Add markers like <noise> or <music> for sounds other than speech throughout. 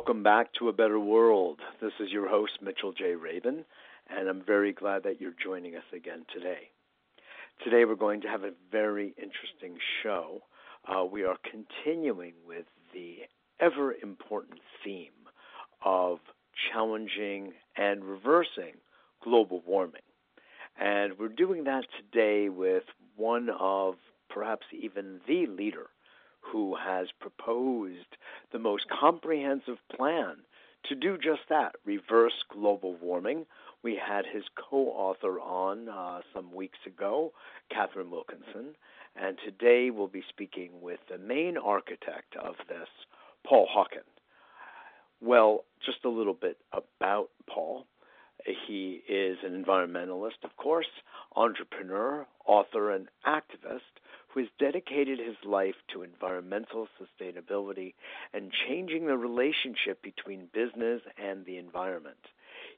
Welcome back to A Better World. This is your host, Mitchell J. Rabin, and I'm very glad that you're joining us again today. Today we're going to have a very interesting show. Uh, we are continuing with the ever important theme of challenging and reversing global warming. And we're doing that today with one of perhaps even the leader who has proposed the most comprehensive plan to do just that reverse global warming. We had his co author on uh, some weeks ago, Catherine Wilkinson, and today we'll be speaking with the main architect of this, Paul Hawken. Well, just a little bit about Paul. He is an environmentalist, of course, entrepreneur, author, and activist who has dedicated his life to environmental sustainability and changing the relationship between business and the environment.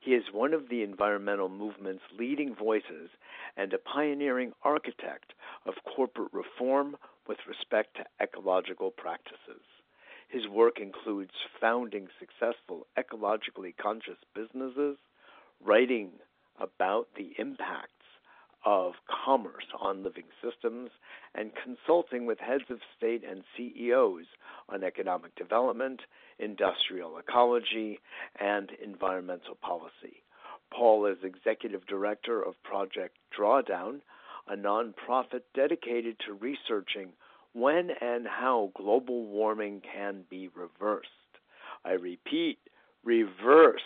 He is one of the environmental movement's leading voices and a pioneering architect of corporate reform with respect to ecological practices. His work includes founding successful ecologically conscious businesses, writing about the impacts of commerce on living systems, and consulting with heads of state and CEOs on economic development, industrial ecology, and environmental policy. Paul is executive director of Project Drawdown, a nonprofit dedicated to researching when and how global warming can be reversed. I repeat, reversed.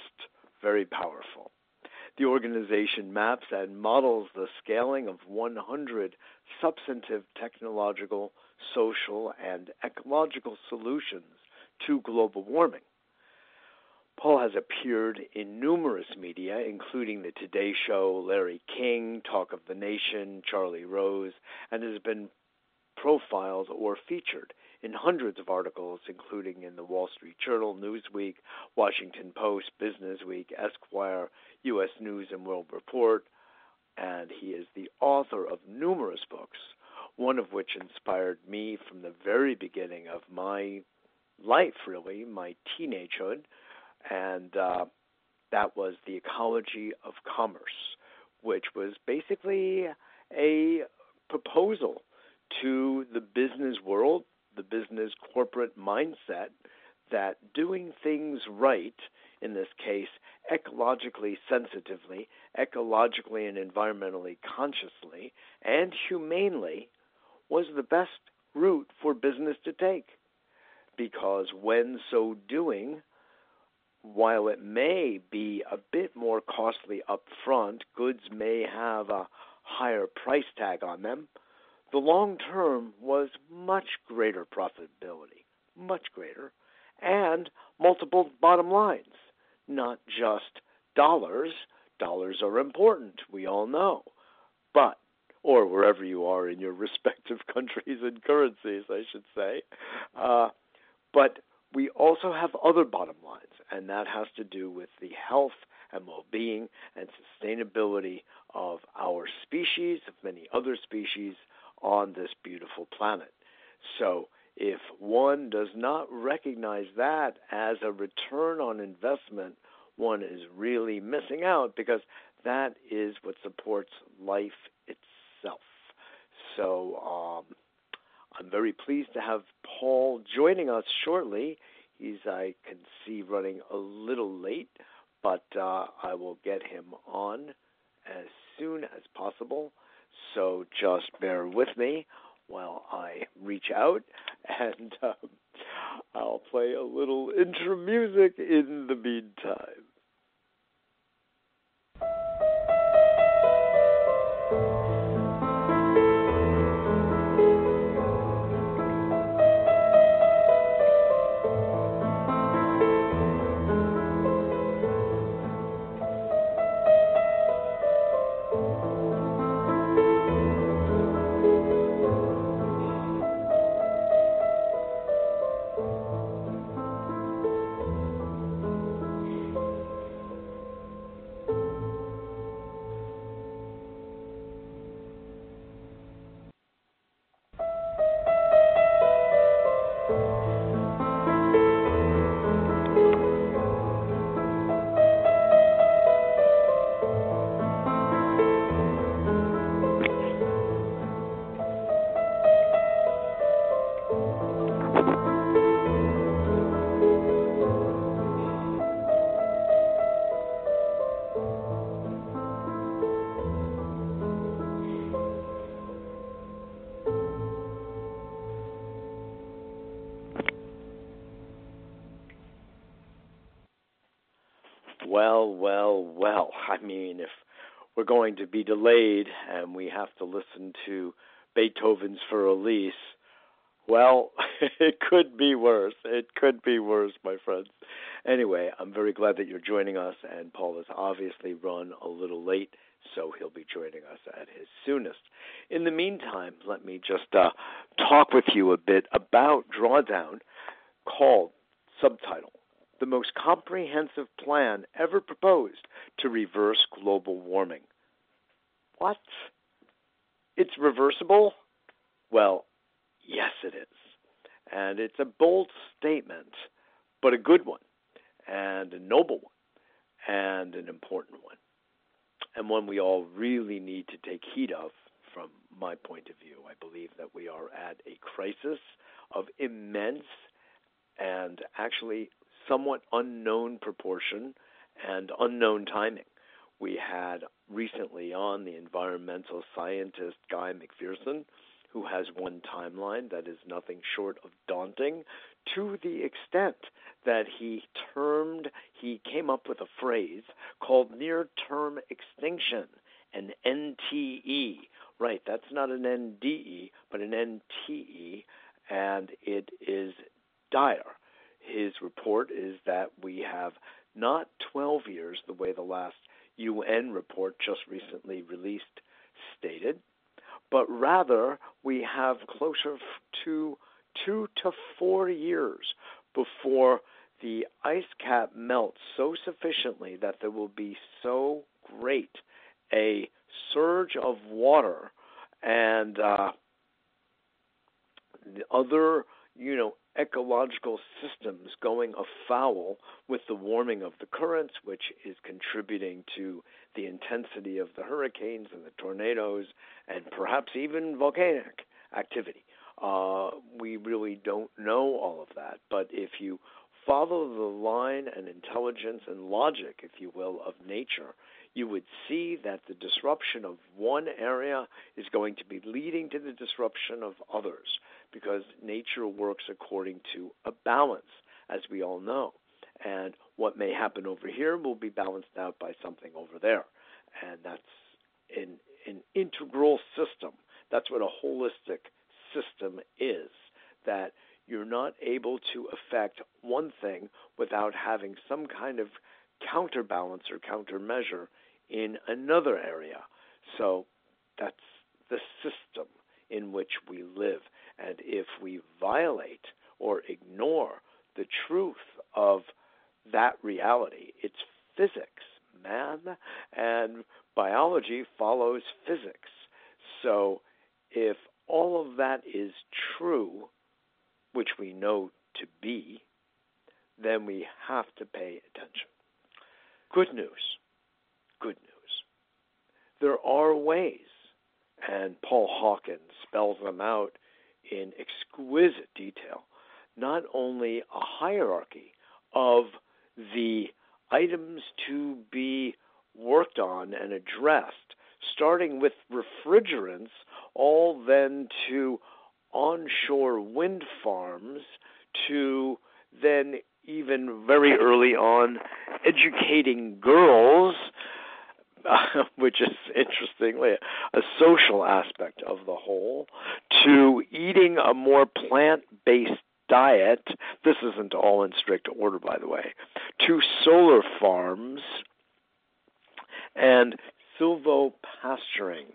Very powerful. The organization maps and models the scaling of 100 substantive technological, social, and ecological solutions to global warming. Paul has appeared in numerous media, including The Today Show, Larry King, Talk of the Nation, Charlie Rose, and has been profiled or featured in hundreds of articles, including in the Wall Street Journal, Newsweek, Washington Post, Business Week, Esquire, U.S. News and World Report, and he is the author of numerous books, one of which inspired me from the very beginning of my life, really, my teenagehood, and uh, that was The Ecology of Commerce, which was basically a proposal to the business world, the business corporate mindset, that doing things right, in this case, ecologically sensitively, ecologically and environmentally consciously, and humanely, was the best route for business to take. Because when so doing, while it may be a bit more costly up front, goods may have a higher price tag on them the long term was much greater profitability, much greater, and multiple bottom lines, not just dollars. Dollars are important, we all know. But, or wherever you are in your <laughs> respective countries and currencies, I should say. Uh, but we also have other bottom lines, and that has to do with the health and well being and sustainability of our species, of many other species, on this beautiful planet. So, if one does not recognize that as a return on investment, one is really missing out because that is what supports life itself. So, um, I'm very pleased to have Paul joining us shortly. He's, I can see, running a little late, but uh, I will get him on as soon as possible. So just bear with me while I reach out and um, I'll play a little intro music in the meantime. To be delayed and we have to listen to Beethoven's Für Elise, well, <laughs> it could be worse. It could be worse, my friends. Anyway, I'm very glad that you're joining us, and Paul has obviously run a little late, so he'll be joining us at his soonest. In the meantime, let me just uh, talk with you a bit about Drawdown called Subtitle the most comprehensive plan ever proposed to reverse global warming. What? It's reversible? Well, yes, it is. And it's a bold statement, but a good one, and a noble one, and an important one, and one we all really need to take heed of from my point of view. I believe that we are at a crisis of immense and actually somewhat unknown proportion and unknown timing. We had recently on the environmental scientist Guy McPherson, who has one timeline that is nothing short of daunting, to the extent that he termed, he came up with a phrase called near term extinction, an NTE. Right, that's not an NDE, but an NTE, and it is dire his report is that we have not 12 years, the way the last UN report just recently released stated, but rather we have closer to two to four years before the ice cap melts so sufficiently that there will be so great a surge of water and uh, the other you know ecological systems going afoul with the warming of the currents, which is contributing to the intensity of the hurricanes and the tornadoes, and perhaps even volcanic activity. Uh, we really don't know all of that, but if you follow the line and intelligence and logic, if you will, of nature, you would see that the disruption of one area is going to be leading to the disruption of others because nature works according to a balance, as we all know. And what may happen over here will be balanced out by something over there. And that's an, an integral system. That's what a holistic system is. That you're not able to affect one thing without having some kind of counterbalance or countermeasure in another area. So that's the system in which we live. And if we violate or ignore the truth of that reality, it's physics, man, and biology follows physics. So if all of that is true, which we know to be, then we have to pay attention. Good news. Good news. There are ways, and Paul Hawken spells them out in exquisite detail, not only a hierarchy of the items to be worked on and addressed, starting with refrigerants, all then to onshore wind farms, to then even very early on educating girls <laughs> which is interestingly a social aspect of the whole, to eating a more plant based diet. This isn't all in strict order, by the way, to solar farms and silvopasturing.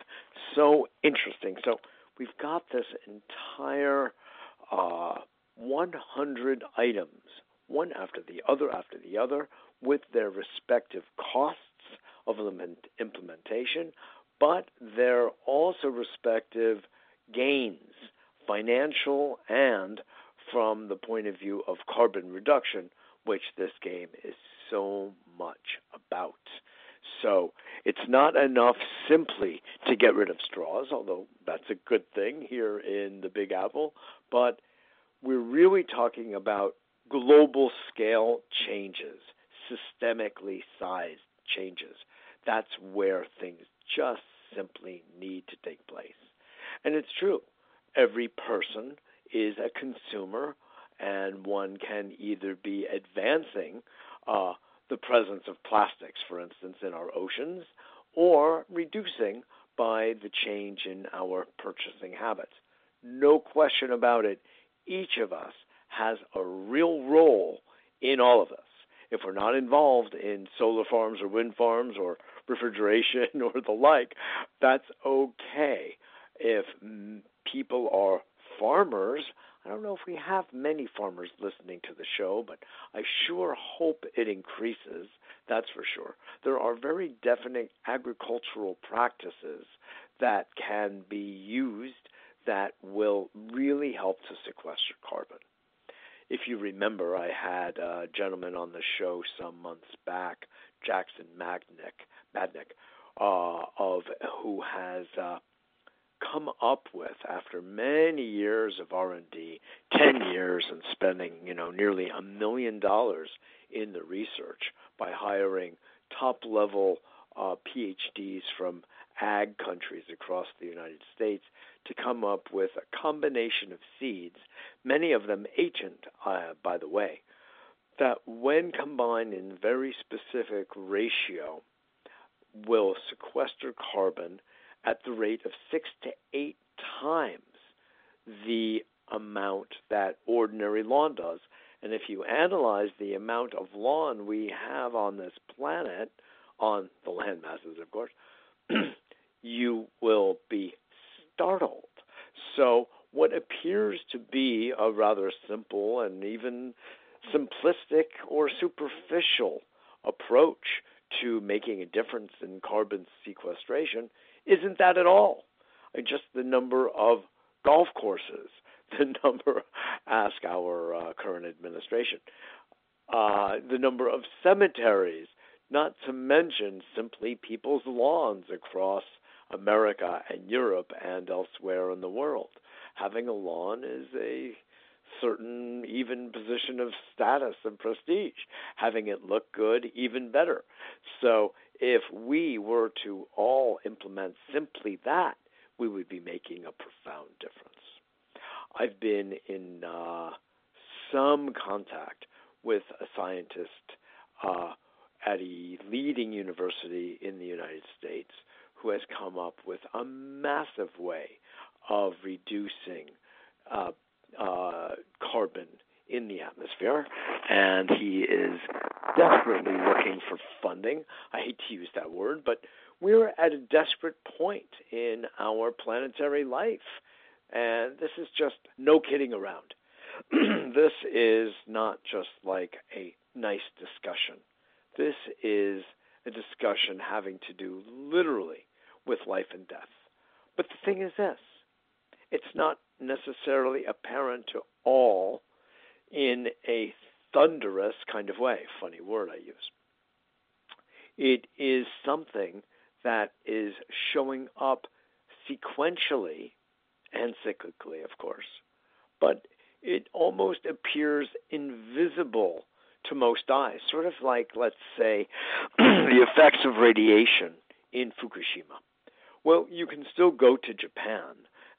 So interesting. So we've got this entire uh, 100 items, one after the other after the other, with their respective costs of implementation, but their also respective gains, financial and from the point of view of carbon reduction, which this game is so much about. So it's not enough simply to get rid of straws, although that's a good thing here in the Big Apple, but we're really talking about global scale changes, systemically sized changes. That's where things just simply need to take place. And it's true. Every person is a consumer, and one can either be advancing uh, the presence of plastics, for instance, in our oceans, or reducing by the change in our purchasing habits. No question about it, each of us has a real role in all of this. If we're not involved in solar farms or wind farms or refrigeration <laughs> or the like, that's okay. If people are farmers, I don't know if we have many farmers listening to the show, but I sure hope it increases. That's for sure. There are very definite agricultural practices that can be used that will really help to sequester carbon. If you remember, I had a gentleman on the show some months back, Jackson Magnick, Madnick, uh, of who has uh, come up with after many years of R&D, 10 years and spending, you know, nearly a million dollars in the research by hiring top-level uh, PhDs from ag countries across the United States to come up with a combination of seeds, many of them ancient, uh, by the way, that when combined in very specific ratio will sequester carbon at the rate of six to eight times the amount that ordinary lawn does. And if you analyze the amount of lawn we have on this planet, on the land masses, of course, <clears throat> you will be startled. So, what appears to be a rather simple and even simplistic or superficial approach to making a difference in carbon sequestration isn't that at all. Just the number of golf courses, <laughs> the number, ask our uh, current administration, uh, the number of cemeteries, not to mention simply people's lawns across America and Europe and elsewhere in the world. Having a lawn is a certain even position of status and prestige. Having it look good, even better. So if we were to all implement simply that, we would be making a profound difference. I've been in uh, some contact with a scientist uh, at a leading university in the United States who has come up with a massive way of reducing uh, uh, carbon in the atmosphere, and he is desperately looking for funding. I hate to use that word, but we're at a desperate point in our planetary life, and this is just no kidding around. <clears throat> this is not just like a nice discussion. This is a discussion having to do literally with life and death. But the thing is this it's not necessarily apparent to all in a thunderous kind of way. Funny word I use. It is something that is showing up sequentially and cyclically, of course, but it almost appears invisible to most eyes, sort of like, let's say, <clears throat> the effects of radiation in Fukushima. Well, you can still go to Japan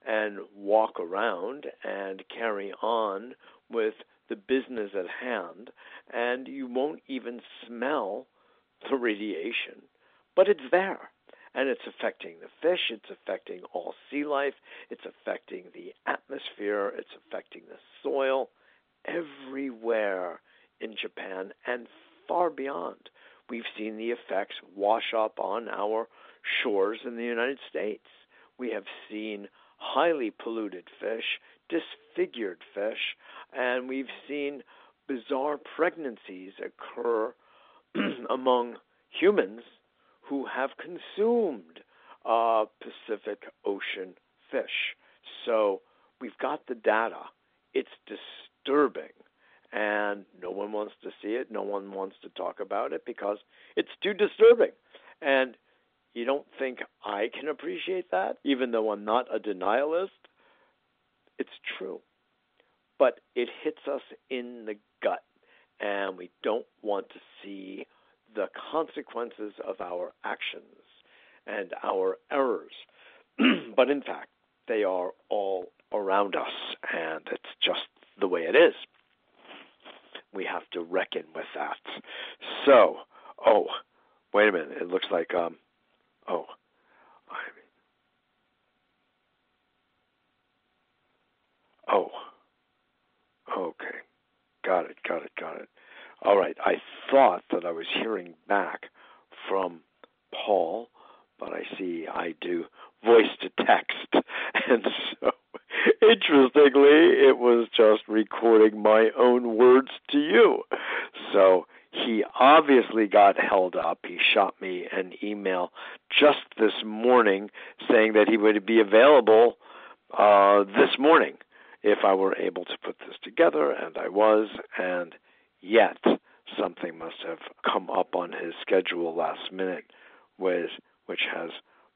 and walk around and carry on with the business at hand, and you won't even smell the radiation, but it's there. And it's affecting the fish, it's affecting all sea life, it's affecting the atmosphere, it's affecting the soil, everywhere in Japan and far beyond. We've seen the effects wash up on our shores in the United States. We have seen highly polluted fish, disfigured fish, and we've seen bizarre pregnancies occur <clears throat> among humans who have consumed uh, Pacific Ocean fish. So we've got the data. It's disturbing. And no one wants to see it. No one wants to talk about it because it's too disturbing. And you don't think I can appreciate that, even though I'm not a denialist? It's true. But it hits us in the gut, and we don't want to see the consequences of our actions and our errors. <clears throat> but in fact, they are all around us, and it's just the way it is. We have to reckon with that. So, oh, wait a minute. It looks like um, oh, I mean, oh, okay, got it, got it, got it. All right. I thought that I was hearing back from Paul, but I see I do voice to text, <laughs> and so interestingly, it was just recording my own words to you. So he obviously got held up. He shot me an email just this morning saying that he would be available uh, this morning if I were able to put this together, and I was, and yet something must have come up on his schedule last minute, which, which has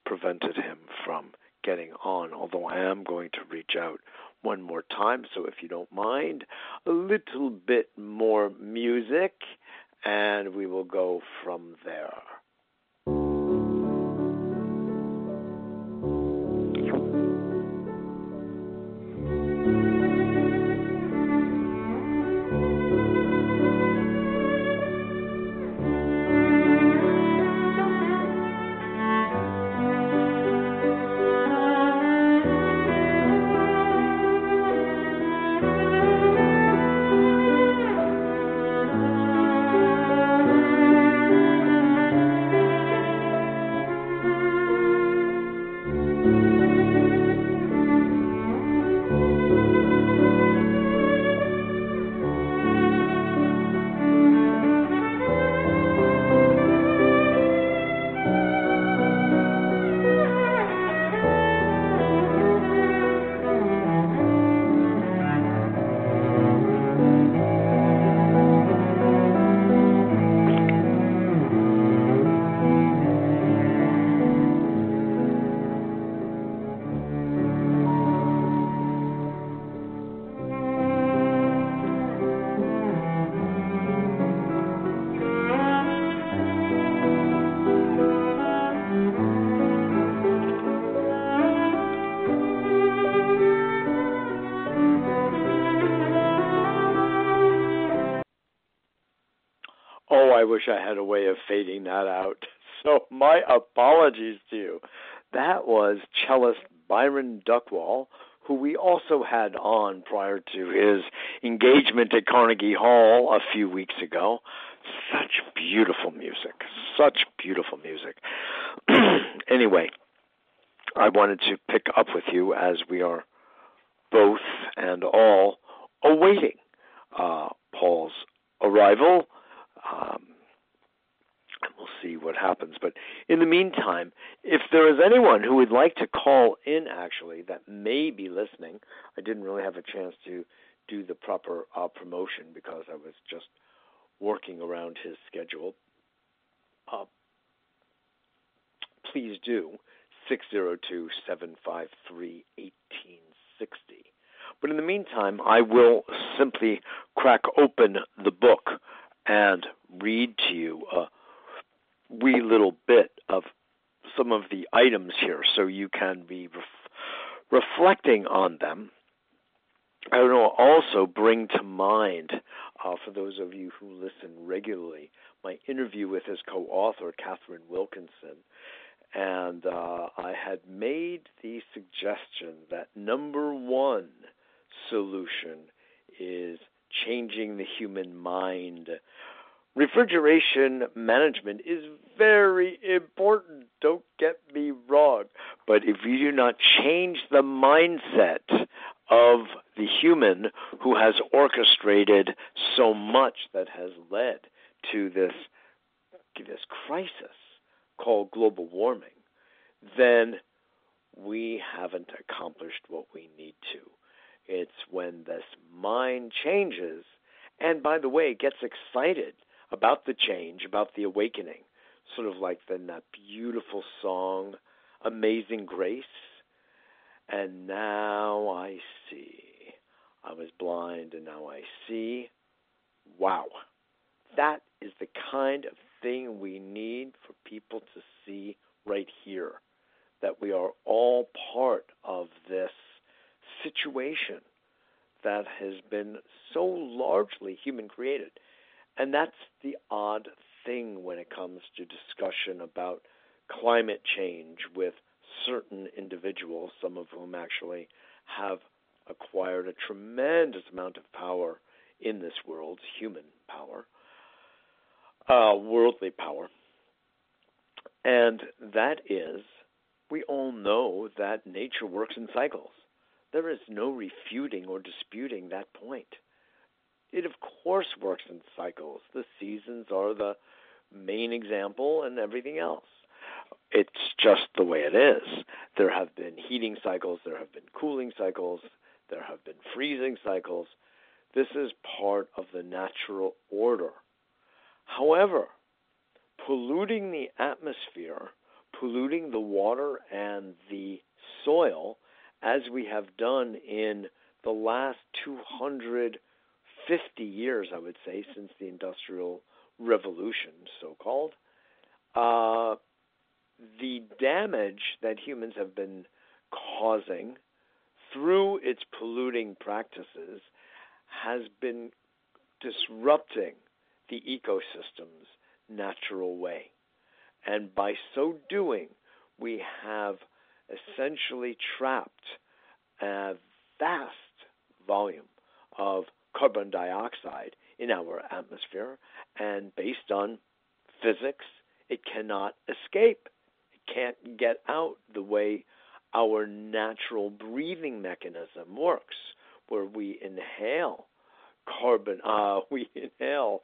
prevented him from getting on. Although I am going to reach out one more time, so if you don't mind, a little bit more music, and we will go from there. Wish I had a way of fading that out. <laughs> So my apologies to you. That was cellist Byron Duckwall, who we also had on prior to his engagement at Carnegie Hall a few weeks ago. Such beautiful music. Such beautiful music. <clears throat> anyway, I wanted to pick up with you as we are both and all awaiting uh, Paul's arrival. Um, we'll see what happens. But in the meantime, if there is anyone who would like to call in, actually, that may be listening, I didn't really have a chance to do the proper uh, promotion because I was just working around his schedule. Uh, please do 602 753 1860. But in the meantime, I will simply crack open the book and read to you a wee little bit of some of the items here so you can be ref- reflecting on them. I will also bring to mind, uh, for those of you who listen regularly, my interview with his co author, Catherine Wilkinson. And uh, I had made the suggestion that number one solution is changing the human mind refrigeration management is very important. Don't get me wrong. But if you do not change the mindset of the human who has orchestrated so much that has led to this this crisis called global warming, then we haven't accomplished what we need to. It's when this mind changes and by the way gets excited about the change, about the awakening, sort of like in that beautiful song, Amazing Grace. And now I see. I was blind and now I see. Wow. That is the kind of thing we need for people to see right here. That we are all part of this situation that has been so largely human created. And that's the odd thing when it comes to discussion about climate change with certain individuals, some of whom actually have acquired a tremendous amount of power in this world, human power, uh, worldly power. And that is, we all know that nature works in cycles. There is no refuting or disputing that point. It, of course, works in cycles. The seasons are the main example, and everything else. It's just the way it is. There have been heating cycles, there have been cooling cycles, there have been freezing cycles. This is part of the natural order. However, polluting the atmosphere, polluting the water and the soil, as we have done in the last 250 years, I would say, since the Industrial Revolution, so called, uh, the damage that humans have been causing through its polluting practices has been disrupting the ecosystem's natural way. And by so doing, we have essentially trapped a vast volume of carbon dioxide in our atmosphere, and based on physics, it cannot escape. It can't get out the way our natural breathing mechanism works, where we inhale carbon, <laughs> uh, we inhale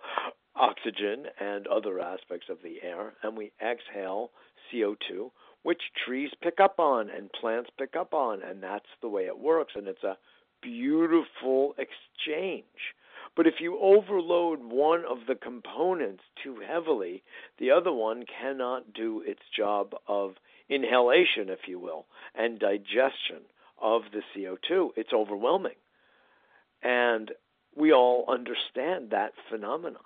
oxygen and other aspects of the air, and we exhale CO2, which trees pick up on and plants pick up on, and that's the way it works, and it's a beautiful exchange. But if you overload one of the components too heavily, the other one cannot do its job of inhalation, if you will, and digestion of the CO2. It's overwhelming. And we all understand that phenomenon.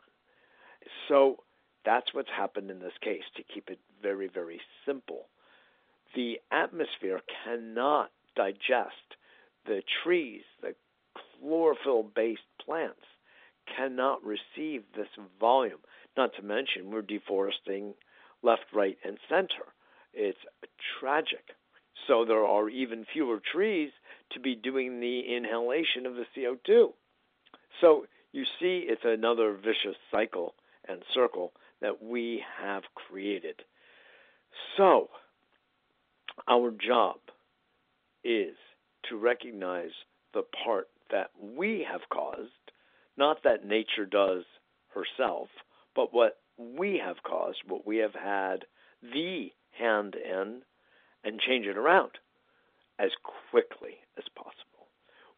So that's what's happened in this case, to keep it very, very simple. The atmosphere cannot digest the trees, the chlorophyll based plants cannot receive this volume. Not to mention, we're deforesting left, right, and center. It's tragic. So there are even fewer trees to be doing the inhalation of the CO2. So you see, it's another vicious cycle and circle that we have created. So, our job is to recognize the part that we have caused, not that nature does herself, but what we have caused, what we have had the hand in, and change it around as quickly as possible.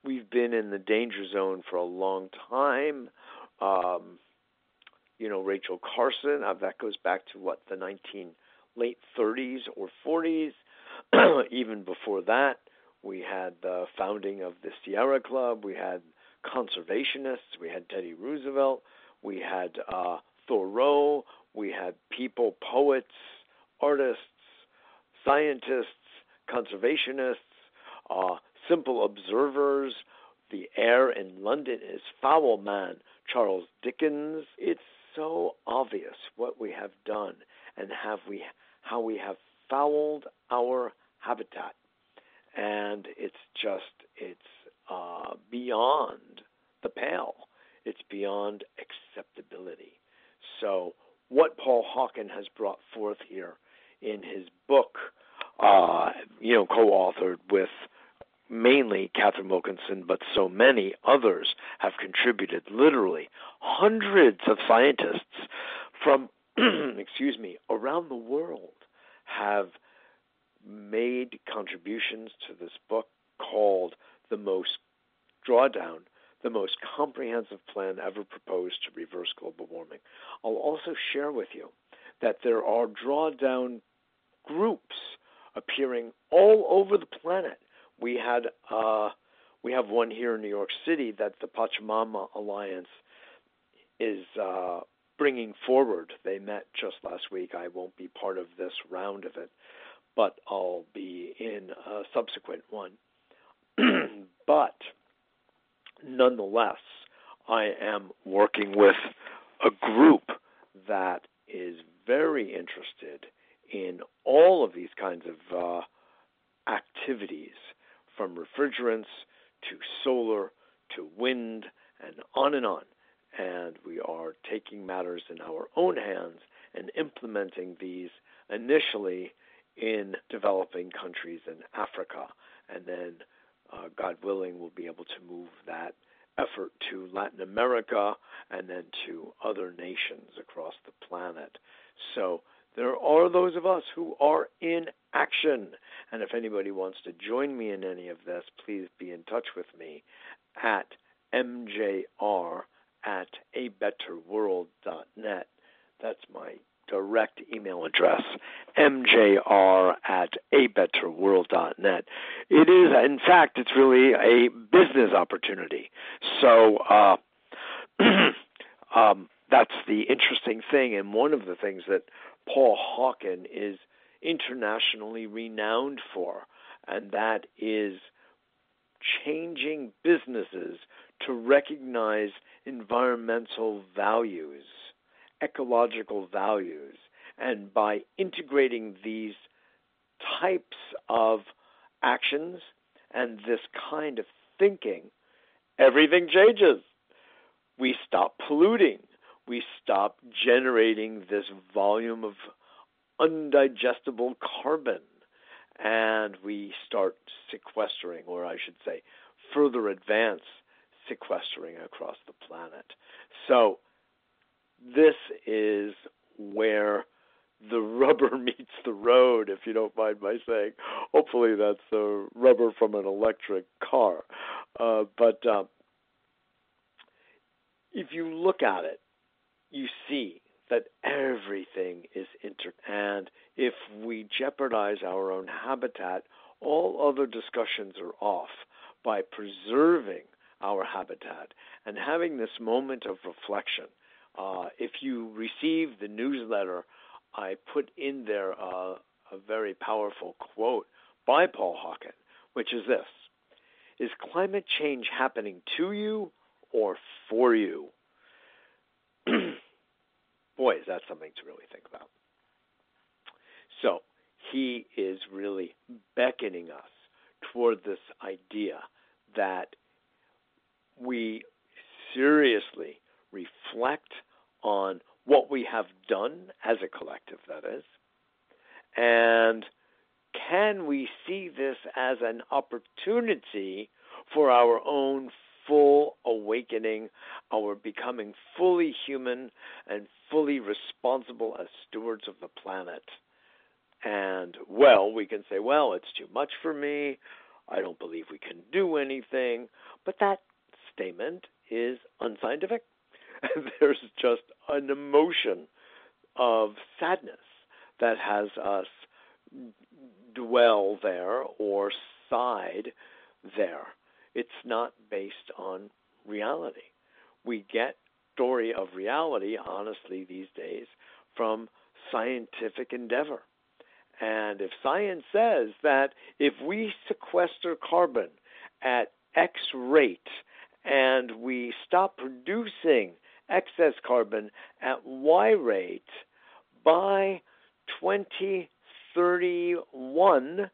We've been in the danger zone for a long time. Um, you know, Rachel Carson, uh, that goes back to what, the 19 late 30s or 40s. <clears throat> Even before that, we had the founding of the Sierra Club. We had conservationists. We had Teddy Roosevelt. We had uh, Thoreau. We had people, poets, artists, scientists, conservationists, uh, simple observers. The air in London is foul, man. Charles Dickens. It's so obvious what we have done and have we how we have fouled our habitat, and it's just it's uh, beyond the pale. It's beyond acceptability. So what Paul Hawken has brought forth here in his book, uh, you know, co-authored with mainly Catherine Wilkinson, but so many others have contributed. Literally, hundreds of scientists from, <clears throat> excuse me, around the world have made contributions to this book called The Most Drawdown, the most comprehensive plan ever proposed to reverse global warming. I'll also share with you that there are drawdown groups appearing all over the planet we had uh, we have one here in New York City that the Pachamama Alliance is uh, bringing forward. They met just last week. I won't be part of this round of it, but I'll be in a subsequent one. <clears throat> but nonetheless, I am working with a group that is very interested in all of these kinds of uh, activities, from refrigerants to solar to wind and on and on. And we are taking matters in our own hands and implementing these initially in developing countries in Africa. And then, uh, God willing, we'll be able to move that effort to Latin America and then to other nations across the planet. So there are those of us who are in action. And if anybody wants to join me in any of this, please be in touch with me at mjr at abetterworld.net. That's my direct email address, mjr at abetterworld.net. It is, in fact, it's really a business opportunity. So uh, <clears throat> um, that's the interesting thing, and one of the things that Paul Hawken is internationally renowned for, and that is changing businesses to recognize environmental values, ecological values, and by integrating these types of actions and this kind of thinking, everything changes. We stop polluting we stop generating this volume of undigestible carbon and we start sequestering, or I should say, further advance sequestering across the planet. So, this is where the <laughs> rubber meets the road, if you don't mind my saying. Hopefully, that's the rubber from an electric car. Uh, but uh, if you look at it, you see that everything is inter and if we jeopardize our own habitat, all other discussions are off by preserving our habitat and having this moment of reflection. Uh, if you receive the newsletter, I put in there uh, a very powerful quote by Paul Hawken, which is this Is climate change happening to you or for you? <clears throat> boy, is that something to really think about. So he is really beckoning us toward this idea that we seriously reflect on what we have done as a collective, that is, and can we see this as an opportunity for our own full awakening, our becoming fully human and fully responsible as stewards of the planet. And, well, we can say, well, it's too much for me. I don't believe we can do anything. But that statement is unscientific. <laughs> There's just an emotion of sadness that has us dwell there or side there. It's not based on reality. We get story of reality, honestly, these days, from scientific endeavor. And if science says that if we sequester carbon at X rate and we stop producing excess carbon at Y rate by 2031,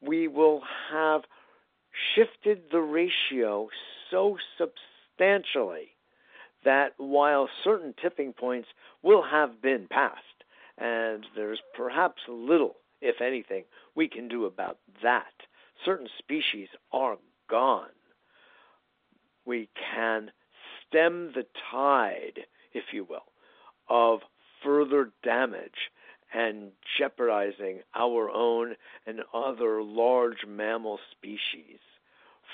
we will have shifted the ratio so substantially that while certain tipping points will have been passed, and there's perhaps little, if anything, we can do about that, certain species are gone. We can stem the tide, if you will, of further damage and jeopardizing our own and other large mammal species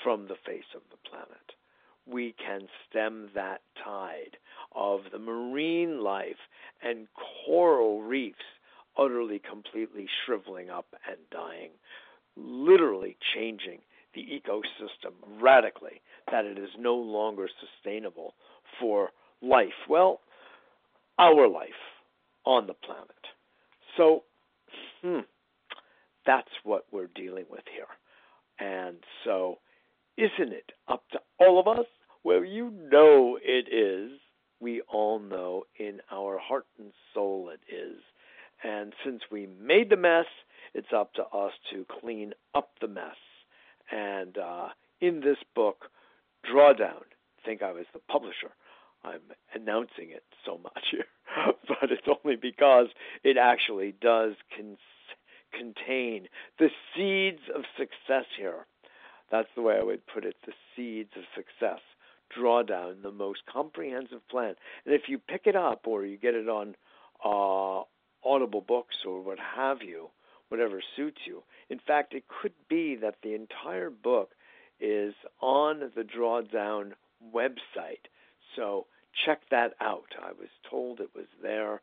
from the face of the planet. We can stem that tide of the marine life and coral reefs utterly, completely shriveling up and dying, literally changing the ecosystem radically, that it is no longer sustainable for life. Well, our life on the planet. So, hmm, that's what we're dealing with here. And so, isn't it up to all of us? Well, you know it is. We all know in our heart and soul it is. And since we made the mess, it's up to us to clean up the mess. And uh, in this book, Drawdown, think I was the publisher. I'm announcing it so much here, <laughs> but it's only because it actually does con- contain the seeds of success here. That's the way I would put it the seeds of success. Drawdown, the most comprehensive plan. And if you pick it up or you get it on uh, Audible books or what have you, whatever suits you, in fact, it could be that the entire book is on the Drawdown website. So check that out. I was told it was there.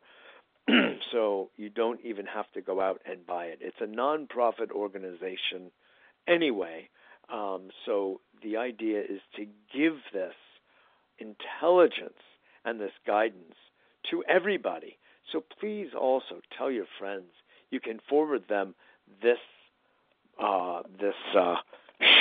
<clears throat> so you don't even have to go out and buy it. It's a nonprofit organization anyway. Um, so the idea is to give this intelligence and this guidance to everybody. So please also tell your friends. You can forward them this uh, this uh,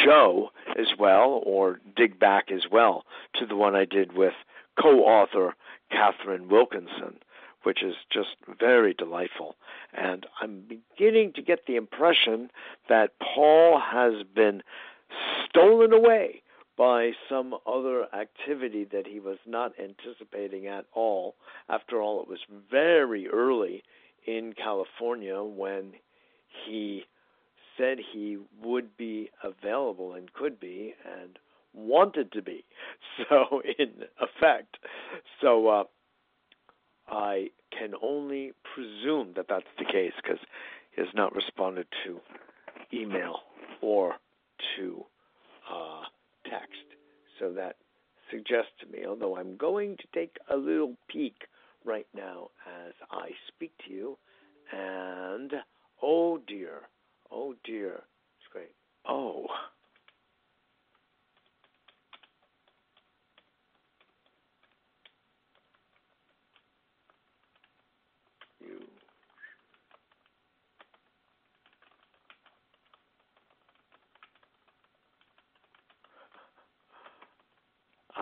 show as well, or dig back as well to the one I did with co-author Katharine Wilkinson, which is just very delightful. And I'm beginning to get the impression that Paul has been stolen away by some other activity that he was not anticipating at all. After all, it was very early in California when he said he would be available and could be and wanted to be. <laughs> So, in effect, so uh, I can only presume that that's the case because he has not responded to email or to uh, text. So that suggests to me, although I'm going to take a little peek right now as I speak to you, and oh dear, oh dear, it's great. Oh.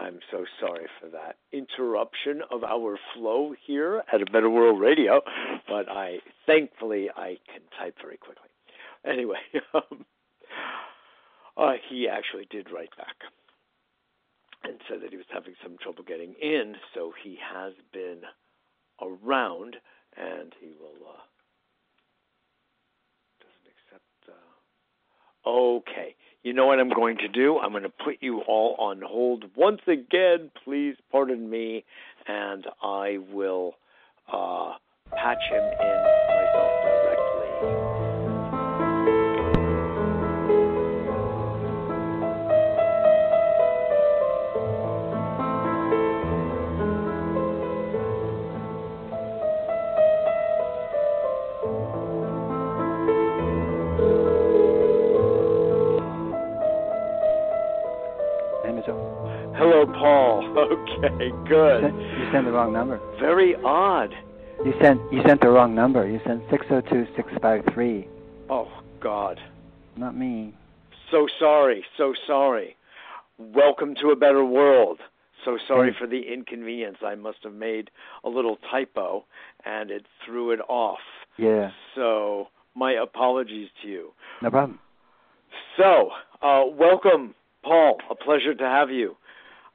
I'm so sorry for that interruption of our flow here at A Better World Radio, but I thankfully I can type very quickly. Anyway, <laughs> um, uh, he actually did write back and said that he was having some trouble getting in, so he has been around and he will uh, doesn't accept. Uh, okay, you know what I'm going to do? I'm going to put you all on hold once again. Please pardon me, and I will uh, patch him in myself Hello, Paul. <laughs> Okay, good. You sent, you sent the wrong number. Very odd. You sent you sent the wrong number. You sent six zero two six five three. Oh God. Not me. So sorry. So sorry. Welcome to a better world. So sorry for the inconvenience. I must have made a little typo and it threw it off. Yeah. So my apologies to you. No problem. So, uh, welcome, Paul. A pleasure to have you.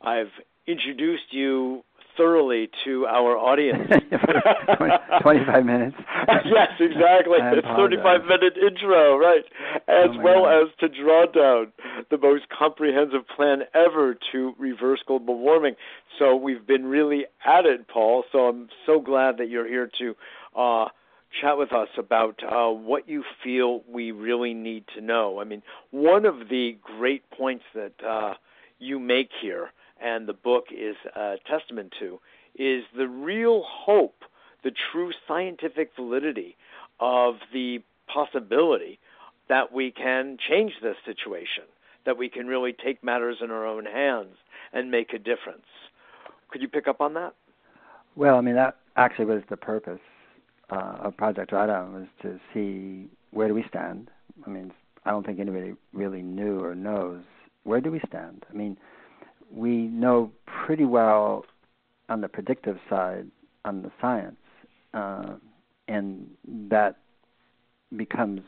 I've introduced you thoroughly to our audience. <laughs> 20, 25 minutes. <laughs> yes, exactly. I A 35 minute intro, right. As Oh well God. as to Drawdown, the most comprehensive plan ever to reverse global warming. So we've been really at it, Paul. So I'm so glad that you're here to uh, chat with us about uh, what you feel we really need to know. I mean, one of the great points that uh, you make here, and the book is a testament to, is the real hope, the true scientific validity of the possibility that we can change this situation, that we can really take matters in our own hands and make a difference. Could you pick up on that? Well, I mean that actually was the purpose uh, of Project Drawdown was to see where do we stand. I mean, I don't think anybody really knew or knows where do we stand. I mean, we know pretty well on the predictive side, on the science, uh, and that becomes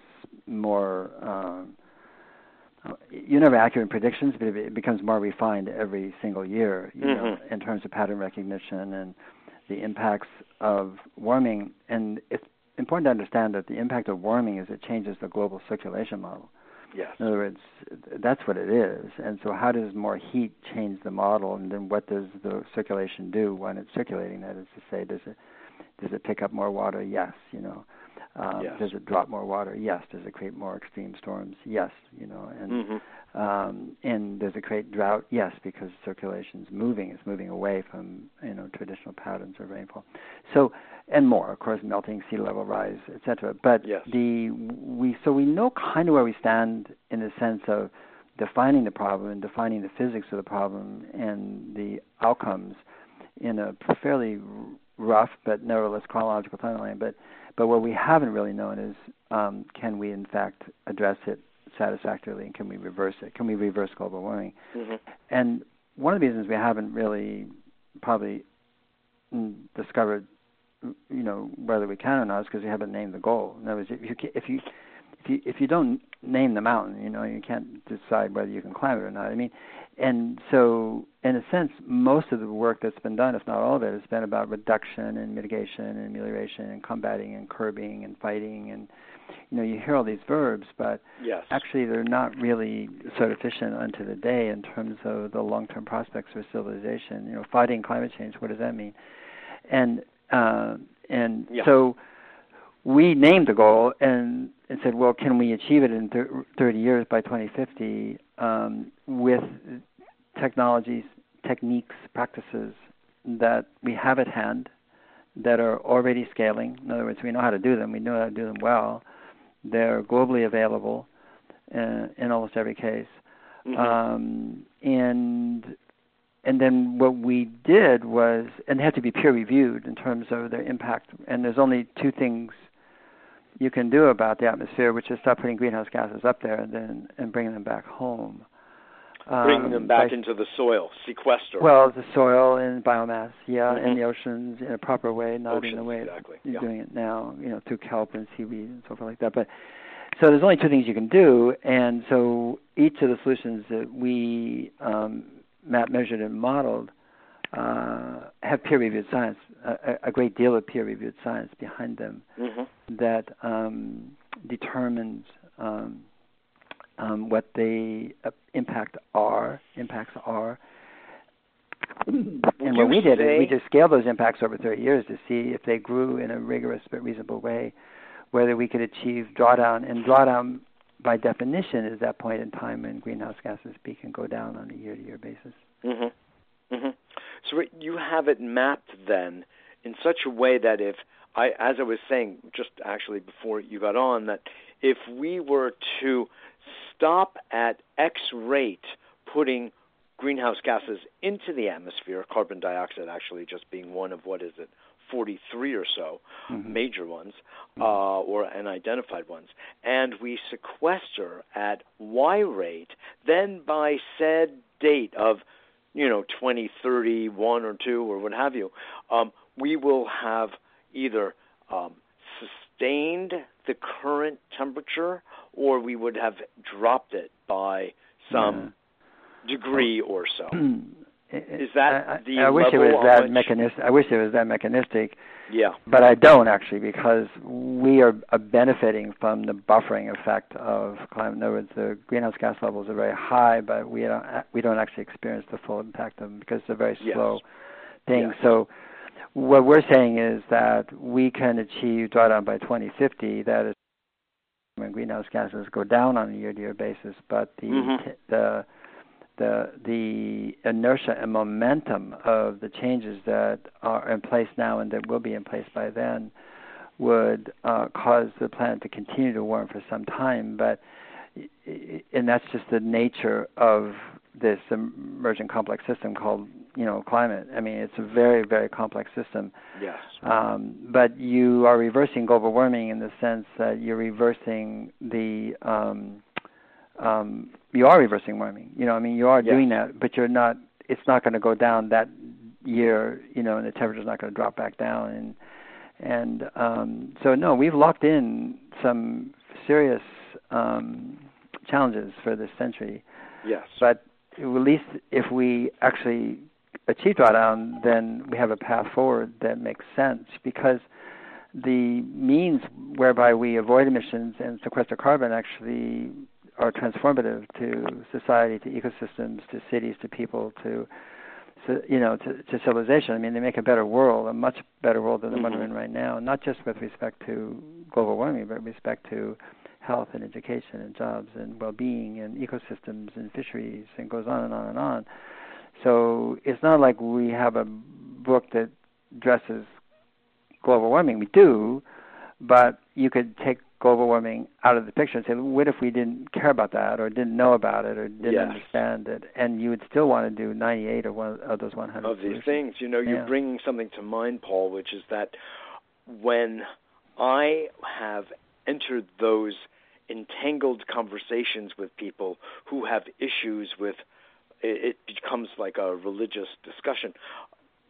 more. Um, you're never accurate predictions, but it becomes more refined every single year. You mm-hmm. know, in terms of pattern recognition and the impacts of warming. And it's important to understand that the impact of warming is it changes the global circulation model. Yes. In other words, that's what it is. And so, how does more heat change the model, and then what does the circulation do when it's circulating? That is to say, does it does it pick up more water? Yes. You know, um, yes. Does it drop more water? Yes. Does it create more extreme storms? Yes. You know, and mm-hmm. um, and does it create drought? Yes, because circulation is moving. It's moving away from you know traditional patterns of rainfall. So and more, of course, melting sea level rise, etc. But yes. the we so we know kind of where we stand in the sense of defining the problem and defining the physics of the problem and the outcomes in a fairly rough but nevertheless chronological timeline. But but what we haven't really known is um, can we in fact address it satisfactorily and can we reverse it? Can we reverse global warming? Mm-hmm. And one of the reasons we haven't really probably discovered you know whether we can or not is because we haven't named the goal. In other words, if you if you if you if you don't name the mountain, you know you can't decide whether you can climb it or not. I mean, and so in a sense, most of the work that's been done, if not all of it, has been about reduction and mitigation and amelioration and combating and curbing and fighting and you know you hear all these verbs, but yes. actually they're not really sort of efficient unto the day in terms of the long-term prospects for civilization. You know, fighting climate change. What does that mean? And uh, and yeah. so we named the goal and, and said, well, can we achieve it in thir- 30 years by 2050 um, with technologies, techniques, practices that we have at hand that are already scaling. In other words, we know how to do them. We know how to do them well. They're globally available uh, in almost every case. Mm-hmm. Um, and and then what we did was, and they had to be peer reviewed in terms of their impact. And there's only two things you can do about the atmosphere, which is stop putting greenhouse gases up there and then and bringing them back home. Bringing um, them back by, into the soil, sequester. Well, the soil and biomass, yeah, mm-hmm. and the oceans in a proper way, not oceans, in the way exactly. you're yeah. doing it now, you know, through kelp and seaweed and so forth like that. But so there's only two things you can do, and so each of the solutions that we um, map, measured, and modeled uh, have peer-reviewed science, a, a, great deal of peer-reviewed science behind them mm-hmm. that um, determines um, um, what the uh, impact are, impacts are. and what we did say... is we just scaled those impacts over 30 years to see if they grew in a rigorous but reasonable way, whether we could achieve drawdown. And drawdown, by definition, is that point in time when greenhouse gases peak and go down on a year-to-year basis. Mm-hmm. Mm-hmm. So you have it mapped then in such a way that if I, as I was saying just actually before you got on, that if we were to stop at X rate putting greenhouse gases into the atmosphere, carbon dioxide actually just being one of what is it, 43 or so mm-hmm. major ones, mm-hmm. uh, or unidentified ones, and we sequester at Y rate, then by said date of you know, 20, 30, 1 or 2 or what have you, um, we will have either um, sustained the current temperature or we would have dropped it by some yeah. degree or so. <clears throat> Is that I, the I wish level it was that which... mechanistic. I wish it was that mechanistic. Yeah. But I don't actually because we are, are benefiting from the buffering effect of climate. In other words, the greenhouse gas levels are very high, but we don't we don't actually experience the full impact of them because it's a very slow yes. thing. Yes. So what we're saying is that we can achieve drawdown by 2050. That is when greenhouse gases go down on a year-to-year basis, but the mm-hmm. the the the inertia and momentum of the changes that are in place now and that will be in place by then would uh, cause the planet to continue to warm for some time. But and that's just the nature of this emergent complex system called you know climate. I mean, it's a very very complex system. Yes. Um, but you are reversing global warming in the sense that you're reversing the um, um, you are reversing warming. You know, I mean, you are yes. doing that, but you're not. It's not going to go down that year. You know, and the temperature's not going to drop back down, and And um, so, no, we've locked in some serious um, challenges for this century. Yes. But at least if we actually achieve drawdown, then we have a path forward that makes sense because the means whereby we avoid emissions and sequester carbon actually are transformative to society, to ecosystems, to cities, to people, to you know, to, to civilization. I mean, they make a better world, a much better world than the mm-hmm. one we're in right now. Not just with respect to global warming, but with respect to health and education and jobs and well-being and ecosystems and fisheries and goes on and on and on. So it's not like we have a book that addresses global warming. We do, but you could take global warming out of the picture and say, what if we didn't care about that or didn't know about it or didn't yes. understand it? And you would still want to do 98 or one, of those 100 of these solutions. things. You know, you're yeah. bringing something to mind, Paul, which is that when I have entered those entangled conversations with people who have issues with it becomes like a religious discussion.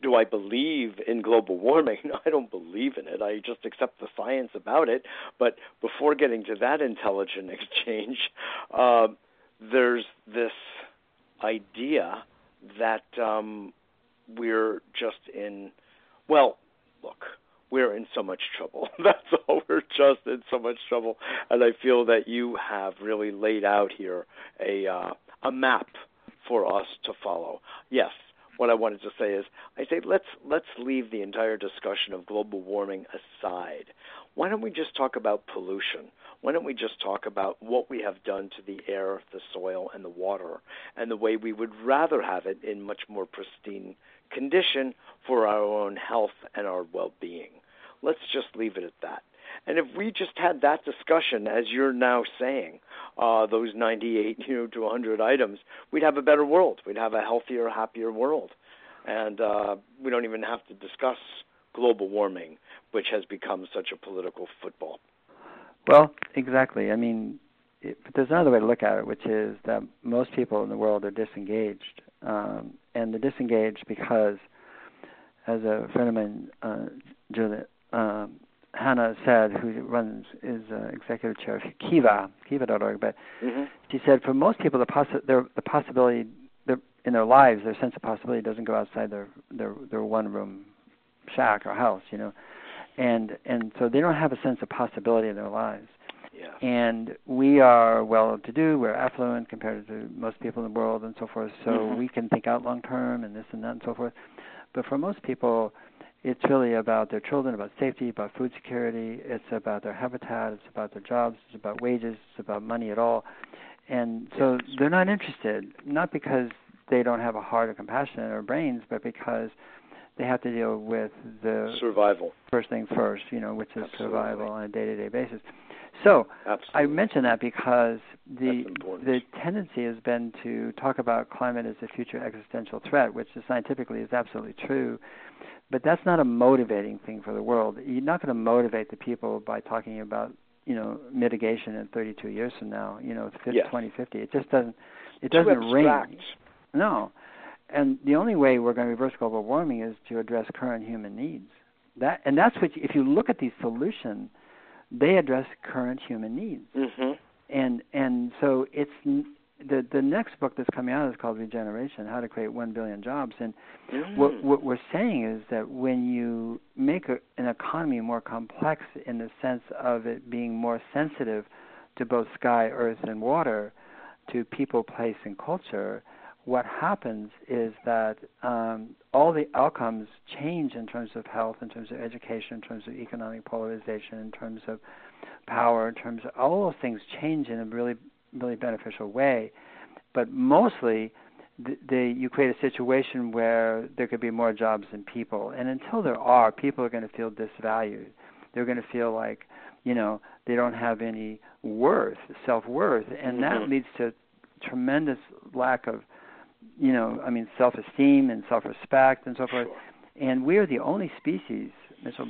Do I believe in global warming? <laughs> No, I don't believe in it. I just accept the science about it. But before getting to that intelligent <laughs> exchange, uh, there's this idea that um, we're just in, well, look, we're in so much trouble. <laughs> That's all. We're just in so much trouble, and I feel that you have really laid out here a uh, a map for us to follow. Yes, what I wanted to say is, I say let's let's leave the entire discussion of global warming aside. Why don't we just talk about pollution? Why don't we just talk about what we have done to the air, the soil, and the water, and the way we would rather have it in much more pristine condition for our own health and our well-being? Let's just leave it at that. And if we just had that discussion, as you're now saying, uh, those 98 you know, to 100 items, we'd have a better world. We'd have a healthier, happier world. And uh, we don't even have to discuss global warming, which has become such a political football. Well, exactly. I mean, it, there's another way to look at it, which is that most people in the world are disengaged. Um, and they're disengaged because, as a friend of mine, uh, Juliet, um, Hanna said, who runs is uh, executive chair of Kiva, Kiva.org, but mm-hmm. she said for most people the possi- their, the possibility their, in their lives, their sense of possibility doesn't go outside their their their one room shack or house, you know, and and so they don't have a sense of possibility in their lives. Yeah. And we are well to do, we're affluent compared to most people in the world and so forth, so mm-hmm. we can think out long term and this and that and so forth. But for most people, it's really about their children, about safety, about food security. It's about their habitat. It's about their jobs. It's about wages. It's about money at all. And so they're not interested, not because they don't have a heart or compassion or brains, but because they have to deal with the survival first thing first, you know, which is Absolutely. survival on a day-to-day basis. So Absolutely. I mention that because the the tendency has been to talk about climate as a future existential threat, which is scientifically is absolutely true but that's not a motivating thing for the world. You're not going to motivate the people by talking about you know mitigation in 32 years from now. You know, 50, yes. 2050. It just doesn't. It doesn't ring. No, and the only way we're going to reverse global warming is to address current human needs. That and that's what if you look at these solutions, they address current human needs. Mm-hmm. And and so it's the the next book that's coming out is called Regeneration: How to Create One Billion Jobs. And mm. what what we're saying is that when you make a, an economy more complex in the sense of it being more sensitive to both sky, earth, and water, to people, place, and culture, what happens is that um, all the outcomes change in terms of health, in terms of education, in terms of economic polarization, in terms of power, in terms of all those things change in a really really beneficial way. But mostly, the, the, you create a situation where there could be more jobs than people. And until there are, people are going to feel disvalued. They're going to feel like, you know, they don't have any worth, self worth, and that mm-hmm. leads to tremendous lack of, you know, I mean, self esteem and self respect and so forth. Sure. And we are the only species, Mitchell,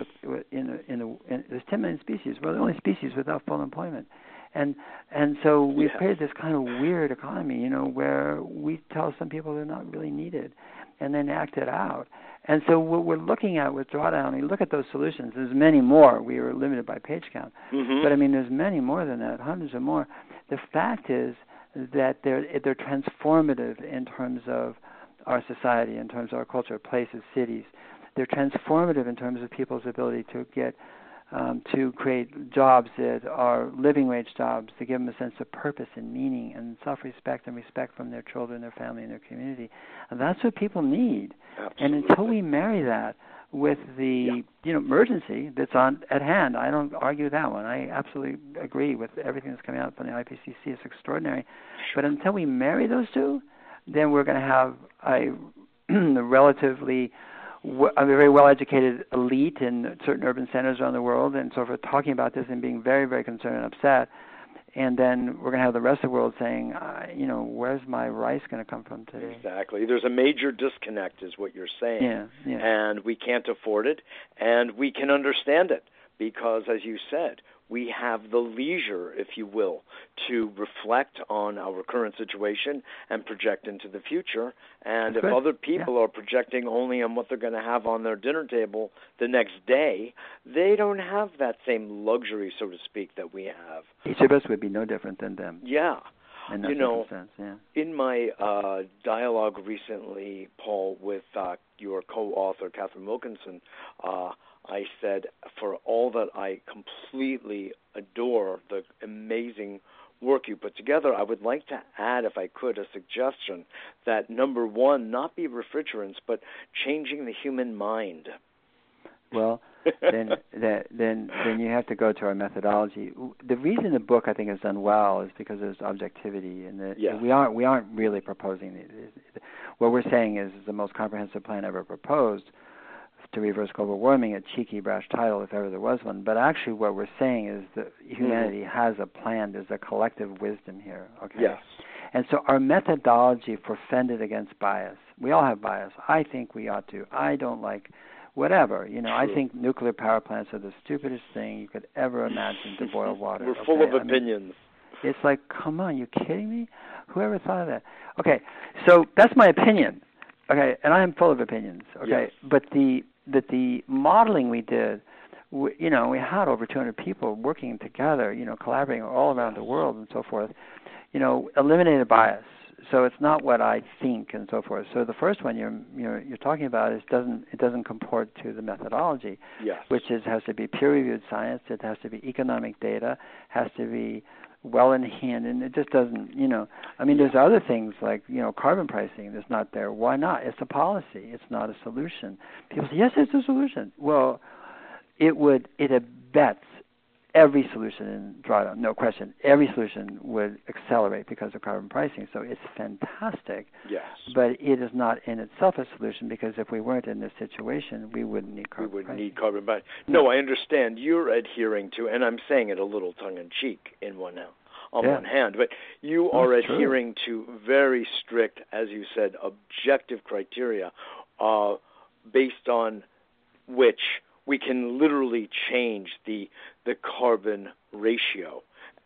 in, the, in, the, in there's 10 million species. We're the only species without full employment and and so we've yes. created this kind of weird economy, you know, where we tell some people they're not really needed, and then act it out, And so what we're looking at with drawdown, you look at those solutions. There's many more. We were limited by page count, mm-hmm. but I mean, there's many more than that, hundreds of more. The fact is that they're they're transformative in terms of our society, in terms of our culture, places, cities. They're transformative in terms of people's ability to get um, to create jobs that are living wage jobs, to give them a sense of purpose and meaning and self-respect and respect from their children, their family, and their community. And that's what people need. Absolutely. And until we marry that with the yeah. you know emergency that's on at hand, I don't argue that one. I absolutely agree with everything that's coming out from the IPCC. It's extraordinary. But until we marry those two, then we're going to have a <clears throat> relatively a very well-educated elite in certain urban centers around the world, and so forth, talking about this and being very, very concerned and upset. And then we're going to have the rest of the world saying, uh, you know, where's my rice going to come from today? Exactly. There's a major disconnect, is what you're saying. Yeah, yeah. And we can't afford it, and we can understand it because, as you said, we have the leisure, if you will, to reflect on our current situation and project into the future. And That's if good. other people yeah. are projecting only on what they're going to have on their dinner table the next day, they don't have that same luxury, so to speak, that we have. Each of us would be no different than them. Yeah. In you know, yeah. in my uh, dialogue recently, Paul, with uh, your co-author Katharine Wilkinson, uh, I said, for all that I completely adore the amazing work you put together, I would like to add, if I could, a suggestion that number one, not be refrigerants, but changing the human mind. Well, <laughs> then, then, then, then you have to go to our methodology. The reason the book I think has done well is because there's objectivity, and that we aren't we aren't really proposing. The, what we're saying is the most comprehensive plan ever proposed to reverse global warming, a cheeky, brash title if ever there was one. But actually, what we're saying is that humanity mm-hmm. has a plan. There's a collective wisdom here. Okay. Yes. And so our methodology for fended against bias. We all have bias. I think we ought to. I don't like whatever. You know, True. I think nuclear power plants are the stupidest thing you could ever imagine to boil <laughs> water. We're okay? full of I mean, opinions. it's like, come on, you kidding me? Whoever thought of that? Okay, so that's my opinion. Okay, and I am full of opinions. Okay, Yes. but the that the modeling we did, we, you know, we had over 200 people working together, you know, collaborating all around the world and so forth. You know, eliminated bias. So it's not what I think and so forth. So the first one you're you're, you're talking about is doesn't it doesn't comport to the methodology, Yes. which is has to be peer-reviewed science. It has to be economic data. Has to be well in hand, and it just doesn't. You know, I mean, there's other things like you know carbon pricing that's not there. Why not? It's a policy. It's not a solution. People say yes, it's a solution. Well, it would it abets every solution in drawdown. No question. Every solution would accelerate because of carbon pricing. So it's fantastic. Yes. But it is not in itself a solution because if we weren't in this situation, we wouldn't need carbon. we carbon would pricing. need carbon but no i understand you're adhering to and i'm saying it a little tongue in cheek in one on Yeah. one hand but you No, are it's true. adhering to very strict as you said objective criteria uh, based on which we can literally change the the carbon ratio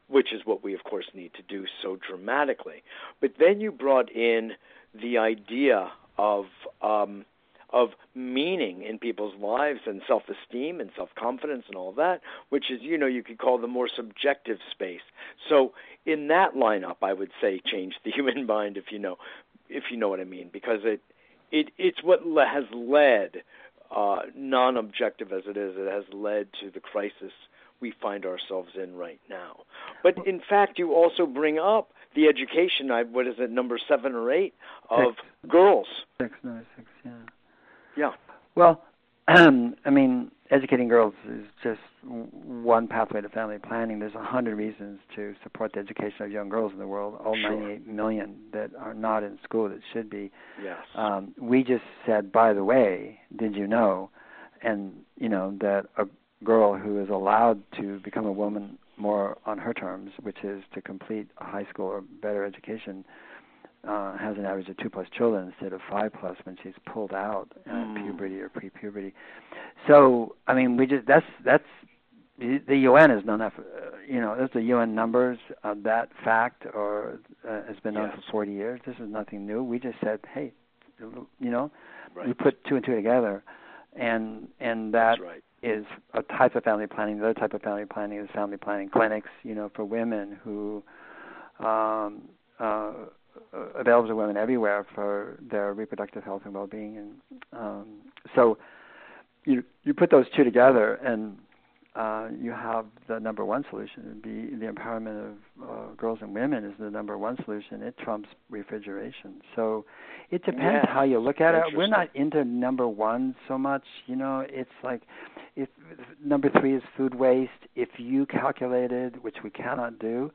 which is what we of course need to do so dramatically but then you brought in the idea of um, of meaning in people's lives and self-esteem and self-confidence and all that, which is you know you could call the more subjective space. So in that lineup, I would say change the <laughs> human mind if you know if you know what I mean, because it it it's what has led uh, non-objective as it is, it has led to the crisis we find ourselves in right now. But in fact, you also bring up the education. I what is it, number seven or eight of Six. girls. Six, no, six, yeah. Yeah. Well, <clears throat> I mean, educating girls is just one pathway to family planning. There's a hundred reasons to support the education of young girls in the world. All Sure. 98 million that are not in school that should be. Yes. Um, we just said, by the way, did you know? And you know that a girl who is allowed to become a woman more on her terms, which is to complete a high school or better education, uh, has an average of two plus children instead of five plus when she's pulled out at Mm. puberty or pre-puberty. So I mean, we just that's that's the UN has known that. For, uh, you know, there's the UN numbers of that fact, or uh, has been known Yes. for 40 years. This is nothing new. We just said, hey, You know, right. you put two and two together, and and that right. is a type of family planning. The other type of family planning is family planning clinics. You know, for women who um, uh, available to women everywhere for their reproductive health and well-being, and um, so you you put those two together and uh, you have the number one solution. It'd be the empowerment of uh, girls and women is the number one solution. It trumps refrigeration. So it depends yes. how you look at it. We're not into number one so much. You know, it's like if number three is food waste. If you calculated, which we cannot do,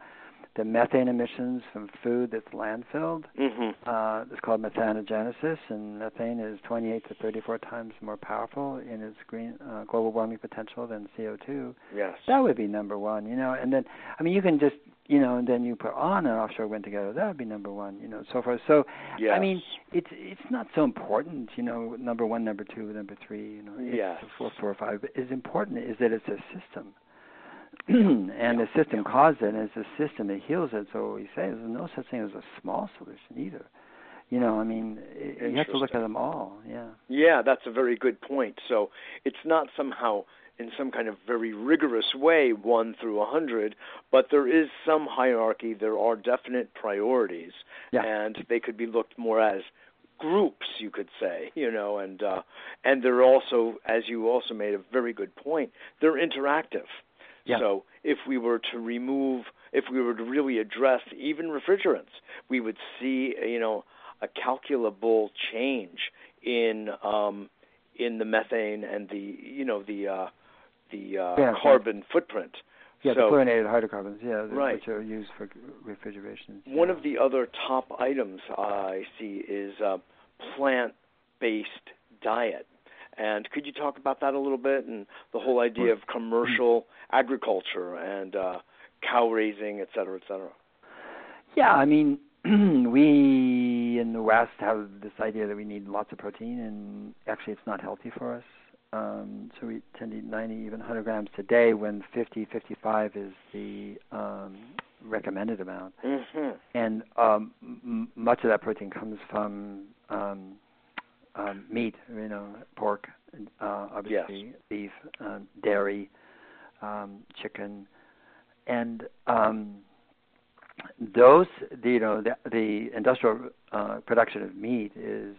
the methane emissions from food that's landfilled. Mm-hmm. Uh, it's called methanogenesis, and methane is 28 to 34 times more powerful in its green uh, global warming potential than CO2. Yes. That would be number one, you know. And then, I mean, you can just, you know, and then you put on and offshore wind together. That would be number one, you know, so forth. So, yes. I mean, it's it's not so important, you know, number one, number two, number three, you know, yes. four, four, or five. But is important is that it's a system. <clears throat> and the system caused it, and it's a system that heals it. So we say there's no such thing as a small solution either. You know, I mean, you have to look at them all. Yeah. Yeah, that's a very good point. So it's not somehow in some kind of very rigorous way one through a hundred, but there is some hierarchy. There are definite priorities, yeah. and they could be looked more as groups, you could say, you know, and uh, and they're also, as you also made a very good point, they're interactive. Yeah. So if we were to remove, if we were to really address even refrigerants, we would see, you know, a calculable change in um, in the methane and the, you know, the uh, the uh, yeah, carbon right. footprint. Yeah, so, the fluorinated hydrocarbons, yeah, right. which are used for refrigeration. One yeah. of the other top items I see is uh, plant-based diet. And could you talk about that a little bit and the whole idea of commercial agriculture and uh, cow raising, et cetera, et cetera? Yeah, I mean, <clears throat> we in the West have this idea that we need lots of protein, and actually, it's not healthy for us. Um, so we tend to eat 90, even 100 grams today, when 50, 55 is the um, recommended amount. Mm-hmm. And um, m- much of that protein comes from um, um, meat, you know, pork, uh, obviously yes. beef, um, dairy, um, chicken, and um, those, the, you know, the, the industrial uh, production of meat is,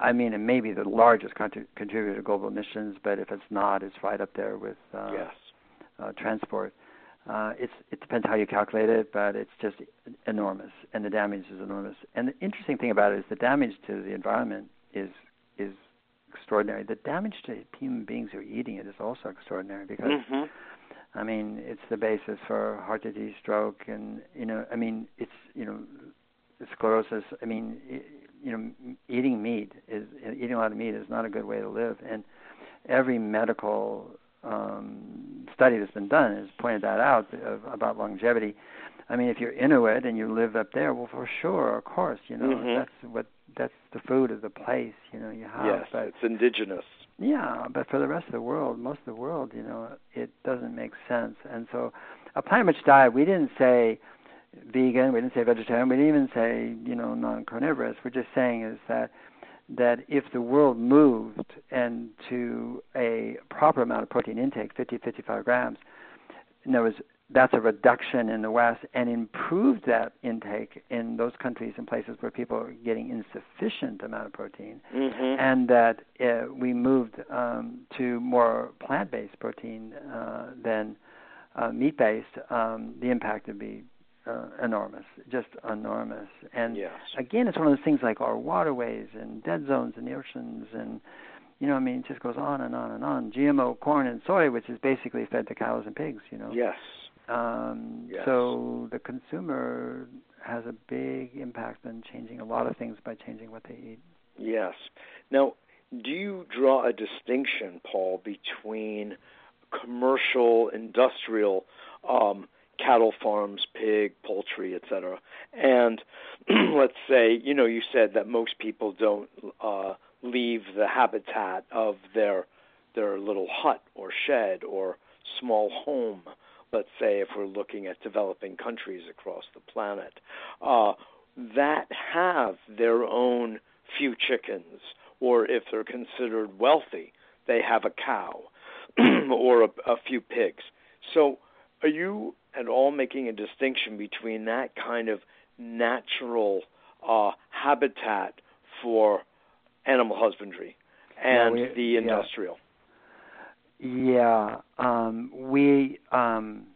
I mean, it may be the largest contri- contributor to global emissions, but if it's not, it's right up there with uh, yes. uh, transport. Uh, it's it depends how you calculate it, but it's just enormous, and the damage is enormous. And the interesting thing about it is the damage to the environment is is extraordinary. The damage to human beings who are eating it is also extraordinary because, mm-hmm. I mean, it's the basis for heart disease, stroke, and you know, I mean, it's you know, sclerosis. I mean, you know, eating meat is eating a lot of meat is not a good way to live, and every medical um, study that's been done has pointed that out of, about longevity. I mean, if you're Inuit and you live up there, well, for sure, of course, you know mm-hmm. that's what that's the food of the place. You know, you have. Yes, but, it's indigenous. Yeah, but for the rest of the world, most of the world, you know, it doesn't make sense. And so, a plant-rich diet, we didn't say vegan, we didn't say vegetarian, we didn't even say you know non-carnivorous. We're just saying is that that if the world moved and to a proper amount of protein intake, 50, 55 grams, and there was that's a reduction in the West, and improved that intake in those countries and places where people are getting insufficient amount of protein, mm-hmm. and that uh, we moved um, to more plant-based protein uh, than uh, meat-based, um, the impact would be uh, enormous, just enormous. And yes. again, it's one of those things like our waterways and dead zones in the oceans, and you know, I mean, it just goes on and on and on. GMO corn and soy, which is basically fed to cows and pigs, you know. Yes. Um, yes. So the consumer has a big impact on changing a lot of things by changing what they eat. Yes. Now, do you draw a distinction, Paul, between commercial, industrial um, cattle farms, pig, poultry, etc. And <clears throat> let's say, you know, you said that most people don't uh, leave the habitat of their their little hut or shed or small home. Let's say if we're looking at developing countries across the planet, uh, that have their own few chickens, or if they're considered wealthy, they have a cow <clears throat> or a, a few pigs. So, are you at all making a distinction between that kind of natural uh, habitat for animal husbandry and we, the industrial? Yeah, um, we um,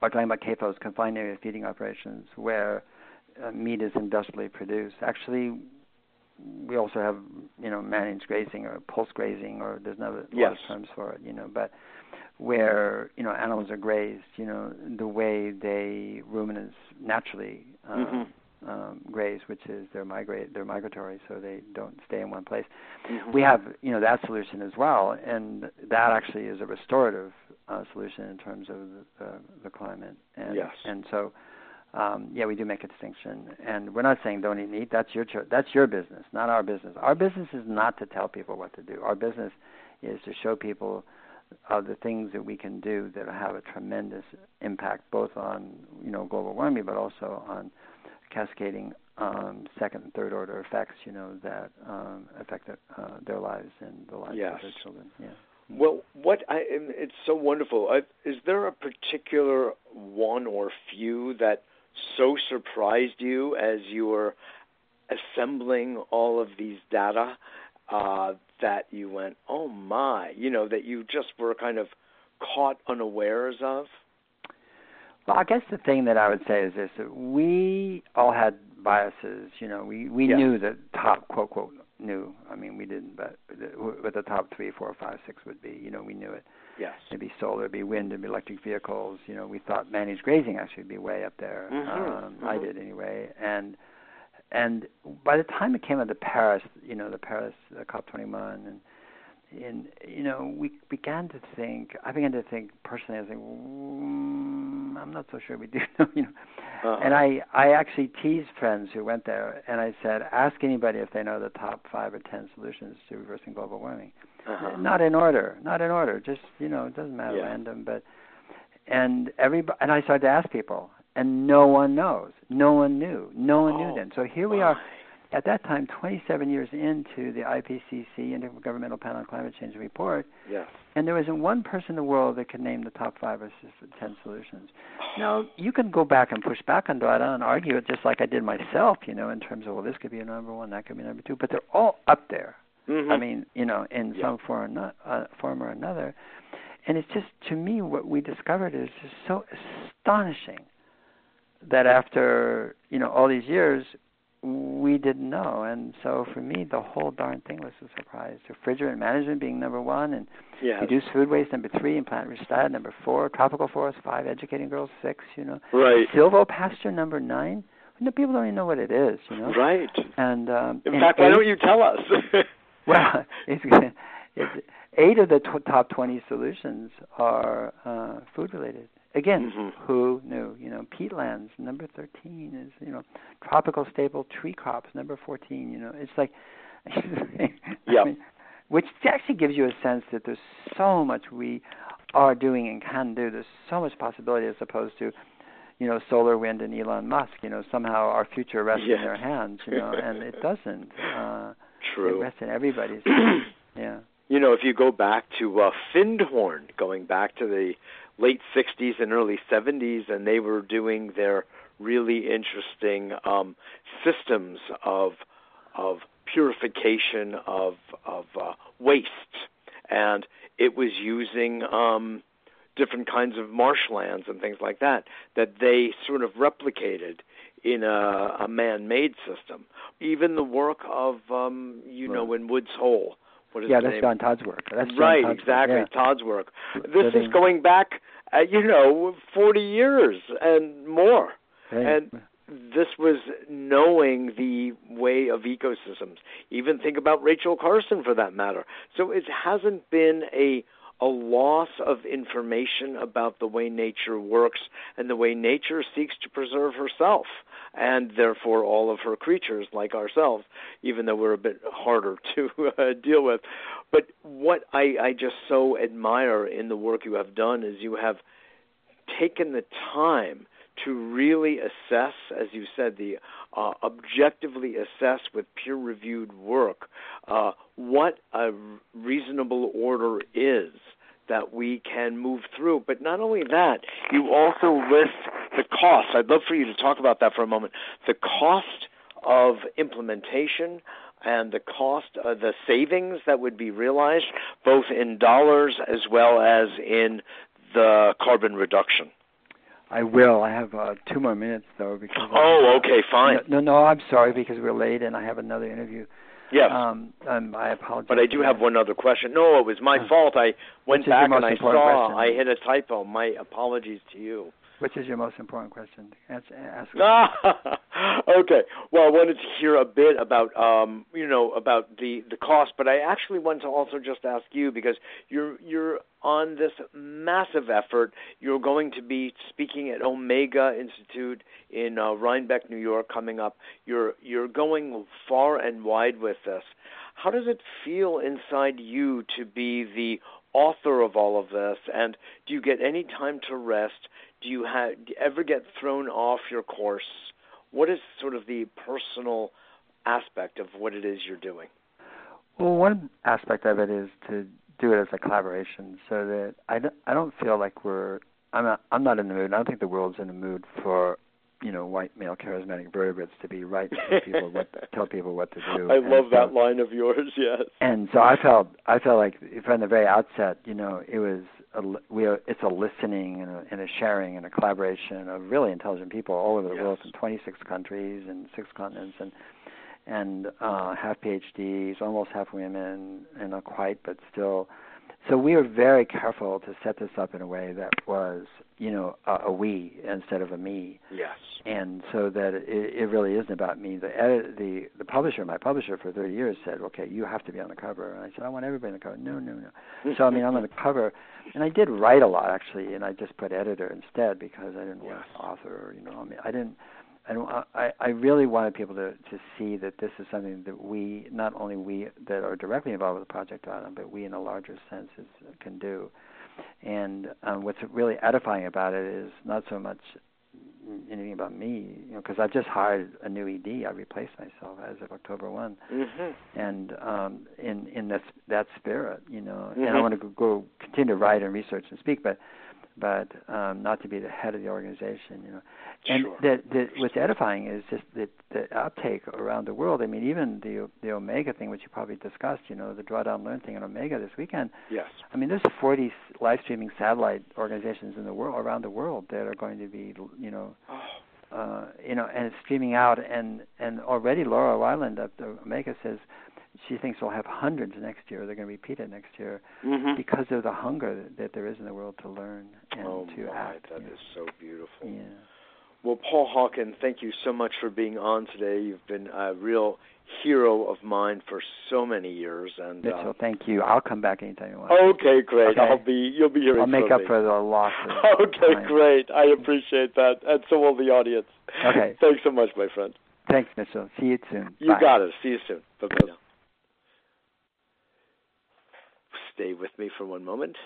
are talking about CAFOs, confined area feeding operations, where uh, meat is industrially produced. Actually, we also have you know managed grazing or pulse grazing, or there's no yes. of terms for it, you know, but where you know animals are grazed, you know, the way they ruminants naturally uh, mm-hmm. um, graze, which is they're migrate they're migratory, so they don't stay in one place. Mm-hmm. We have you know that solution as well, and that actually is a restorative uh, solution in terms of the, the, the climate. And, yes. And so. Um, yeah, we do make a distinction, and we're not saying don't eat meat. That's your cho- that's your business, not our business. Our business is not to tell people what to do. Our business is to show people of the things that we can do that have a tremendous impact both on you know global warming but also on cascading um, second and third order effects you know that um, affect their, uh, their lives and the lives yes. of their children. Yeah. Well what I it's so wonderful. Uh, is there a particular one or few that so surprised you as you were assembling all of these data uh, that you went, oh my, you know, that you just were kind of caught unawares of? Well, I guess the thing that I would say is this: that we all had biases. You know, we we yes. knew the top quote quote knew. I mean, we didn't, but what the top three, four, five, six would be. You know, we knew it. Yes. It'd be solar, it'd be wind, it'd be electric vehicles. You know, we thought managed grazing actually would be way up there. Mm-hmm. Um, mm-hmm. I did anyway, and and by the time it came out to Paris, you know, the Paris the COP21, and and you know, we began to think. I began to think personally. I was like, mm, I'm not so sure we do. <laughs> you know, uh-huh. and I I actually teased friends who went there, and I said, ask anybody if they know the top five or ten solutions to reversing global warming. Uh-huh. Not in order, not in order. Just you know, it doesn't matter, yeah. random, but. And everybody, and I started to ask people, and no one knows. No one knew. No one oh, knew then. So here we are, at that time, 27 years into the IPCC Intergovernmental Panel on Climate Change report, yes. and there wasn't one person in the world that could name the top five or ten solutions. <sighs> Now you can go back and push back on data and argue it just like I did myself, you know, in terms of well, this could be a number one, that could be number two, but they're all up there. Mm-hmm. I mean, you know, in yeah. some form or, not, uh, form or another. And it's just to me what we discovered is just so astonishing that after you know all these years we didn't know. And so for me the whole darn thing was a surprise. Refrigerant management being number one and yes. reduce food waste number three and plant rich diet number four tropical forest five educating girls six you know. Right. Silvopasture number nine. You know, people don't even know what it is you know. Right. And um in and fact eight, why don't you tell us? <laughs> <laughs> Well it's, <laughs> it's eight of the tw- top 20 solutions are uh food related Again, mm-hmm. who knew? You know, peatlands number thirteen is you know tropical stable tree crops number fourteen. You know, it's like, <laughs> yeah, which actually gives you a sense that there's so much we are doing and can do. There's so much possibility as opposed to, you know, solar wind and Elon Musk. You know, somehow our future rests yes. in their hands. You know, and it doesn't. Uh, True. It rests in everybody's. <clears throat> hands. Yeah. You know, if you go back to uh, Findhorn, going back to the late 60s and early 70s, and they were doing their really interesting um, systems of of purification of of uh, waste, and it was using um, different kinds of marshlands and things like that that they sort of replicated in a, a man-made system. Even the work of um, you right. know in Woods Hole. What is yeah, that's name? John Todd's work. That's John right, Todd's exactly. Work. Yeah. Todd's work. This is going back, uh, you know, 40 years and more. Right. And this was knowing the way of ecosystems. Even think about Rachel Carson for that matter. So it hasn't been a a loss of information about the way nature works and the way nature seeks to preserve herself and therefore all of her creatures like ourselves, even though we're a bit harder <laughs> to uh, deal with. But what I, I just so admire in the work you have done is you have taken the time to really assess, as you said, the uh, objectively assess with peer-reviewed work uh, what a reasonable order is that we can move through. But not only that, you also list the cost. I'd love for you to talk about that for a moment. The cost of implementation and the cost, uh, the savings that would be realized, both in dollars as well as in the carbon reduction. I will. I have uh, two more minutes though because. Oh, okay, fine. No, no, I'm sorry because we're late and I have another interview. Yes. Um, um, I apologize. But I do have one other question. No, it was my uh, fault. I went back and I saw question? I hit a typo. My apologies to you. Which is your most important question? Ask, ask <laughs> okay. Well, I wanted to hear a bit about, um, you know, about the the cost, but I actually wanted to also just ask you because you're you're on this massive effort. You're going to be speaking at Omega Institute in uh, Rhinebeck, New York, coming up. You're you're going far and wide with this. How does it feel inside you to be the author of all of this? And do you get any time to rest? Do you have do you ever get thrown off your course? What is sort of the personal aspect of what it is you're doing? Well, one aspect of it is to do it as a collaboration, so that I don't, I don't feel like we're I'm not, I'm not in the mood. I don't think the world's in the mood for you know white male charismatic vertebrates to be right to people what <laughs> tell people what to do. I and love so, that line of yours. <laughs> Yes. And so I felt I felt like from the very outset, you know, it was a, we are, it's a listening and a, and a sharing and a collaboration of really intelligent people all over the yes. world from 26 countries and six continents and and uh, half PhDs, almost half women, and not quite, but still. So we were very careful to set this up in a way that was, you know, a, a we instead of a me. Yes. And so that it, it really isn't about me. The edit, the the publisher, my publisher for 30 years said, okay, you have to be on the cover. And I said, I want everybody on the cover. No, no, no. so I mean, I'm on the cover, and I did write a lot actually, and I just put editor instead because I didn't yes. want author. You know, I mean, I didn't I don't. I, I really wanted people to to see that this is something that we, not only we that are directly involved with the Project Autumn, but we in a larger sense is, can do. And um, what's really edifying about it is not so much anything about me, you know, because I've just hired a new ED. I replaced myself as of October one, mm-hmm. and um, in in that that spirit, you know, mm-hmm. and I want to go, go continue to write and research and speak, but but um, not to be the head of the organization, you know. And sure. that, that what's edifying is just the, the uptake around the world. I mean, even the the Omega thing, which you probably discussed, you know, the Drawdown Learn thing on Omega this weekend. Yes. I mean, there's 40 live streaming satellite organizations in the world around the world that are going to be, you know. Oh. Uh, you know, and it's streaming out, and and already Laura Weiland of the Omega says she thinks we'll have hundreds next year. They're going to repeat it next year mm-hmm. because of the hunger that there is in the world to learn and oh to my, act. That yeah. is so beautiful. Yeah. Well, Paul Hawken, thank you so much for being on today. You've been a real hero of mine for so many years, and Mitchell, uh, thank you. I'll come back anytime you want. Okay, great. Okay. I'll be. You'll be hearing. I'll make up me. for the loss. Of <laughs> okay, time. great. I appreciate that, and so will the audience. Okay. <laughs> Thanks so much, my friend. Thanks, Mitchell. See you soon. You Bye. got it. See you soon. Bye bye now. Stay with me for one moment.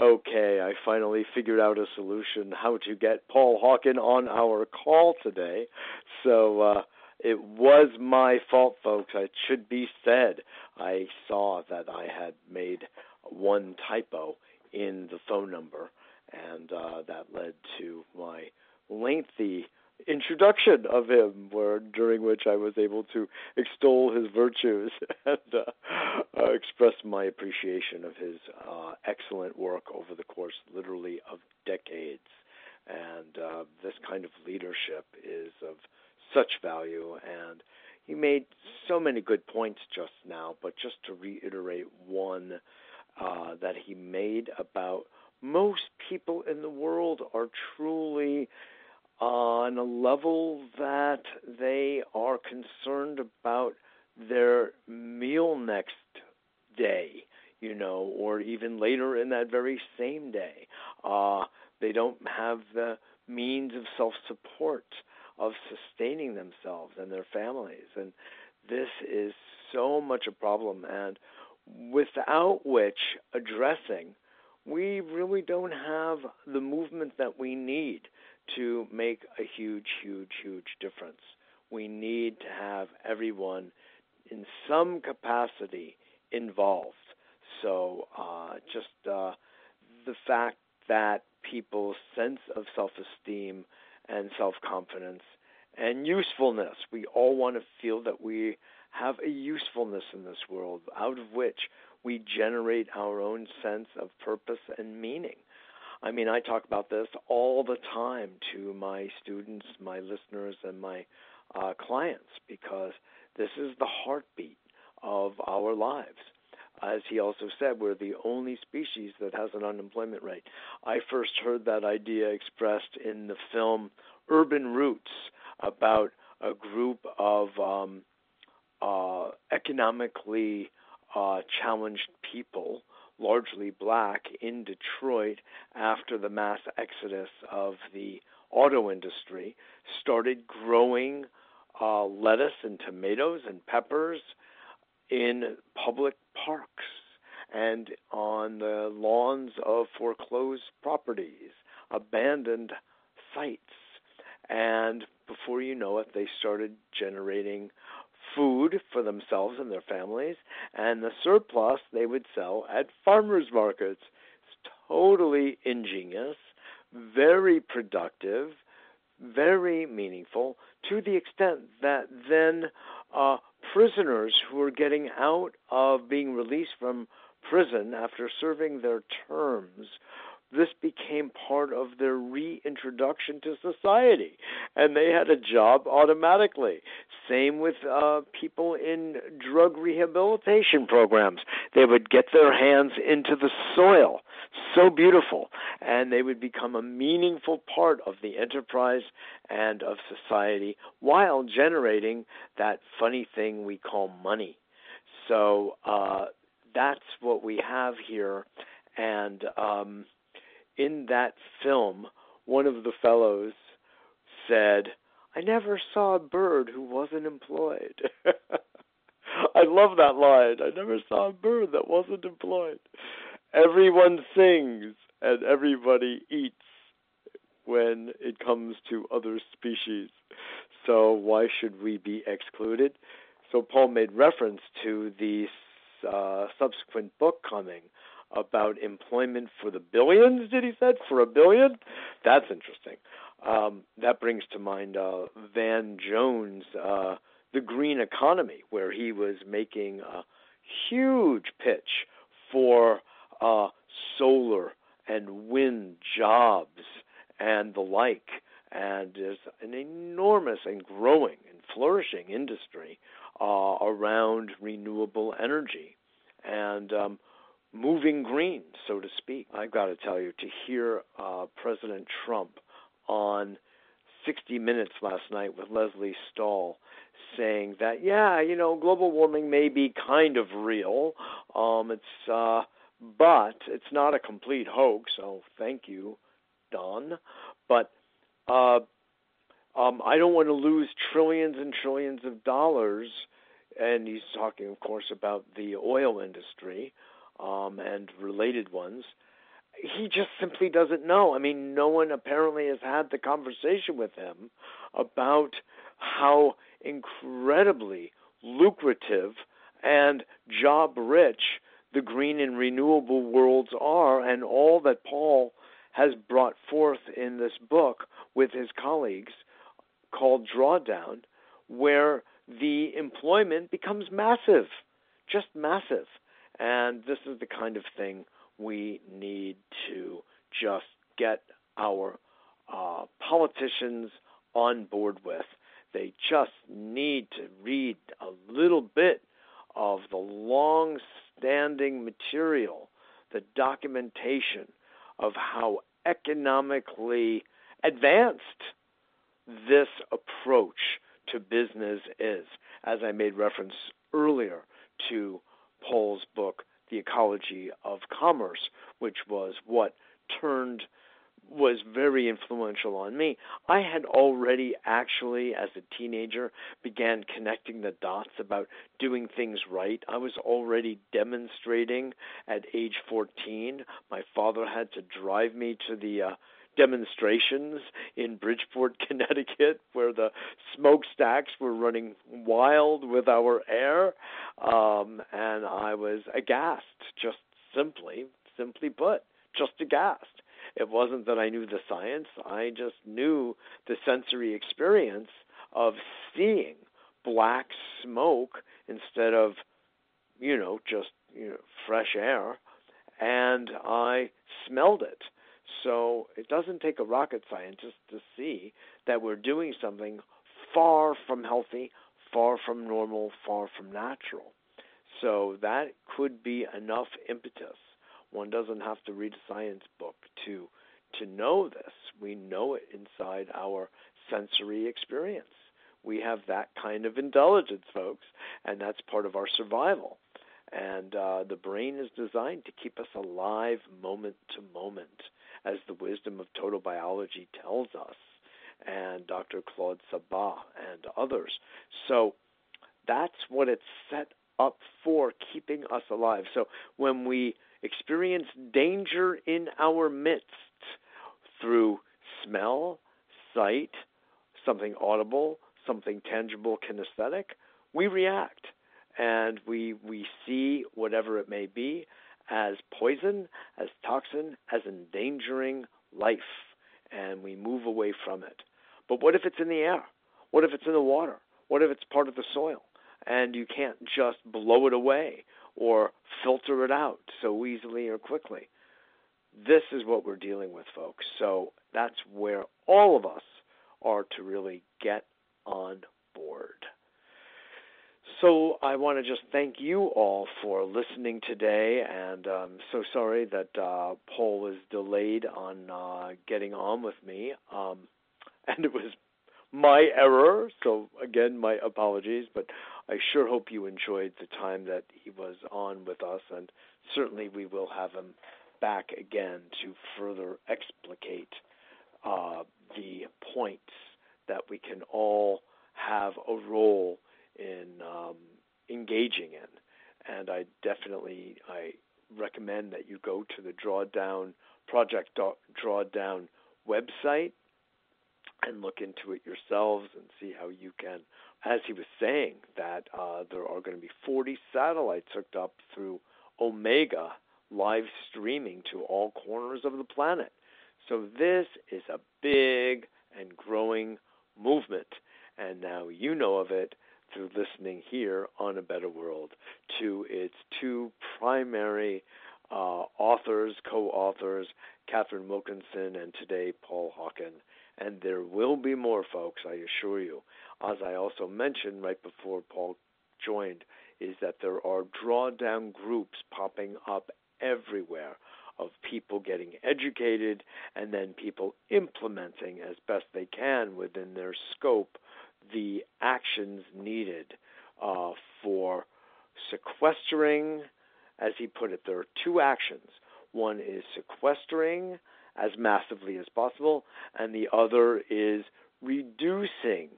Okay, I finally figured out a solution how to get Paul Hawken on our call today. So uh, it was my fault, folks. It should be said. I saw that I had made one typo in the phone number, and uh, that led to my lengthy introduction of him, where during which I was able to extol his virtues <laughs> and uh, uh, express my appreciation of his uh, excellent work over the course, literally, of decades. And uh, this kind of leadership is of such value. And he made so many good points just now, but just to reiterate one uh, that he made about most people in the world are truly on a level that they are concerned about their meal next day, you know, or even later in that very same day. Uh, they don't have the means of self support, of sustaining themselves and their families. And this is so much a problem. And without which addressing, we really don't have the movement that we need to make a huge, huge, huge difference. We need to have everyone in some capacity involved. So, uh, just uh, the fact that people's sense of self esteem and self confidence and usefulness, we all want to feel that we have a usefulness in this world out of which we generate our own sense of purpose and meaning. I mean, I talk about this all the time to my students, my listeners, and my uh, clients because this is the heartbeat of our lives. As he also said, we're the only species that has an unemployment rate. I first heard that idea expressed in the film Urban Roots about a group of um, uh, economically uh, challenged people, largely black, in Detroit after the mass exodus of the auto industry, started growing uh, lettuce and tomatoes and peppers in public parks and on the lawns of foreclosed properties, abandoned sites. And before you know it, they started generating food for themselves and their families, and the surplus they would sell at farmers markets. It's totally ingenious, very productive, very meaningful, to the extent that then uh, prisoners who are getting out of being released from prison after serving their terms this became part of their reintroduction to society, and they had a job automatically. Same with uh, people in drug rehabilitation programs. They would get their hands into the soil, so beautiful, and they would become a meaningful part of the enterprise and of society while generating that funny thing we call money. So uh, that's what we have here, and um, in that film, one of the fellows said, I never saw a bird who wasn't employed. <laughs> I love that line. I never saw a bird that wasn't employed. Everyone sings and everybody eats when it comes to other species. So why should we be excluded? So Paul made reference to the uh, subsequent book coming about employment for the billions. Did he said for a billion? That's interesting. Um, that brings to mind uh, Van Jones, uh, the green economy, where he was making a huge pitch for uh, solar and wind jobs and the like. And there's an enormous and growing and flourishing industry uh, around renewable energy. And um, moving green, so to speak. I've got to tell you, to hear uh, President Trump on 60 Minutes last night with Lesley Stahl saying that, yeah, you know, global warming may be kind of real. Um, it's, uh, but it's not a complete hoax. So thank you, Don. But uh, um, I don't want to lose trillions and trillions of dollars. And he's talking, of course, about the oil industry um, and related ones. He just simply doesn't know. I mean, no one apparently has had the conversation with him about how incredibly lucrative and job rich the green and renewable worlds are, and all that Paul has brought forth in this book with his colleagues called Drawdown, where the employment becomes massive, just massive. And this is the kind of thing we need to just get our uh, politicians on board with. They just need to read a little bit of the long standing material, the documentation of how economically advanced this approach to business is. As I made reference earlier to Paul's book, The Ecology of Commerce, which was what turned was very influential on me. I had already actually, as a teenager, began connecting the dots about doing things right. I was already demonstrating at age 14. My father had to drive me to the uh, demonstrations in Bridgeport, <laughs> Connecticut, where the smokestacks were running wild with our air, um, and I was aghast, just simply, simply put, just aghast. It wasn't that I knew the science; I just knew the sensory experience of seeing black smoke instead of, you know, just you know, fresh air, and I smelled it so it doesn't take a rocket scientist to see that we're doing something far from healthy, far from normal, far from natural. So that could be enough impetus. One doesn't have to read a science book to to know this. We know it inside our sensory experience. We have that kind of intelligence, folks, and that's part of our survival. And uh, the brain is designed to keep us alive moment to moment as the wisdom of total biology tells us, and Dr. Claude Sabbah and others. So that's what it's set up for, keeping us alive. So when we experience danger in our midst through smell, sight, something audible, something tangible, kinesthetic, we react and we we see whatever it may be as poison, as toxin, as endangering life, and we move away from it. But what if it's in the air? What if it's in the water? What if it's part of the soil? And you can't just blow it away or filter it out so easily or quickly. This is what we're dealing with, folks. So that's where all of us are to really get on board. So I want to just thank you all for listening today, and I'm so sorry that uh, Paul was delayed on uh, getting on with me, um, <laughs> and it was my error. So again, my apologies, but I sure hope you enjoyed the time that he was on with us, and certainly we will have him back again to further explicate uh, the points that we can all have a role in um, engaging in. And I definitely I recommend that you go to the Drawdown Project Drawdown website and look into it yourselves and see how you can. As he was saying, that uh, there are going to be 40 satellites hooked up through Omega live streaming to all corners of the planet. So this is a big and growing movement. And now you know of it through listening here on A Better World to its two primary uh, authors, co authors, Katharine Wilkinson and today Paul Hawken. And there will be more, folks, I assure you. As I also mentioned right before Paul joined, is that there are drawdown groups popping up everywhere of people getting educated and then people implementing as best they can within their scope the actions needed uh, for sequestering, as he put it, there are two actions. One is sequestering as massively as possible, and the other is reducing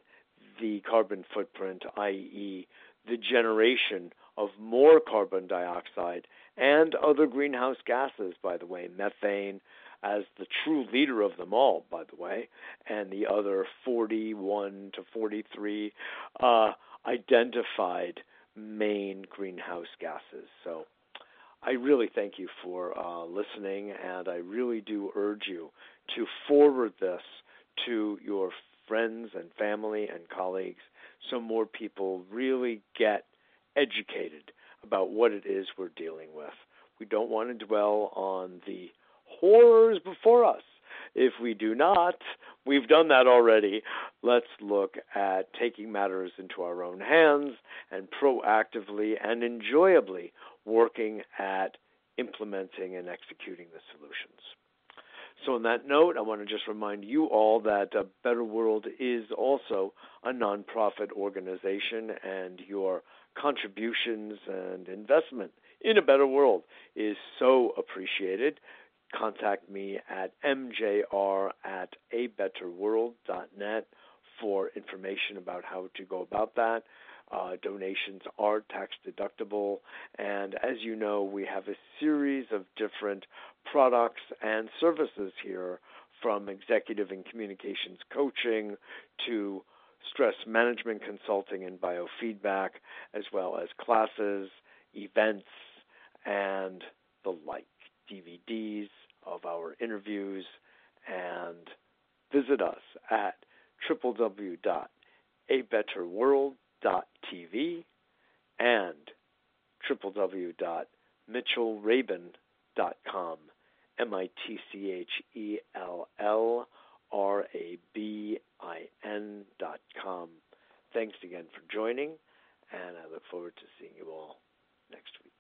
the carbon footprint, i.e., the generation of more carbon dioxide and other greenhouse gases, by the way, methane, as the true leader of them all, by the way, and the other 41 to 43 uh, identified main greenhouse gases. So I really thank you for uh, listening, and I really do urge you to forward this to your friends and family and colleagues so more people really get educated about what it is we're dealing with. We don't want to dwell on the horrors before us. If we do not, we've done that already. Let's look at taking matters into our own hands and proactively and enjoyably working at implementing and executing the solutions. So, on that note, I want to just remind you all that a Better World is also a nonprofit organization, and your contributions and investment in a better world is so appreciated contact me at mjr at abetterworld.net for information about how to go about that. Uh, donations are tax deductible, and as you know, we have a series of different products and services here from executive and communications coaching to stress management consulting and biofeedback, as well as classes, events, and the like, DVDs of our interviews, and visit us at www.abetterworld.tv and www.mitchellrabin.com. M I T C H E L L R A B I N dot com. Thanks again for joining, and I look forward to seeing you all next week.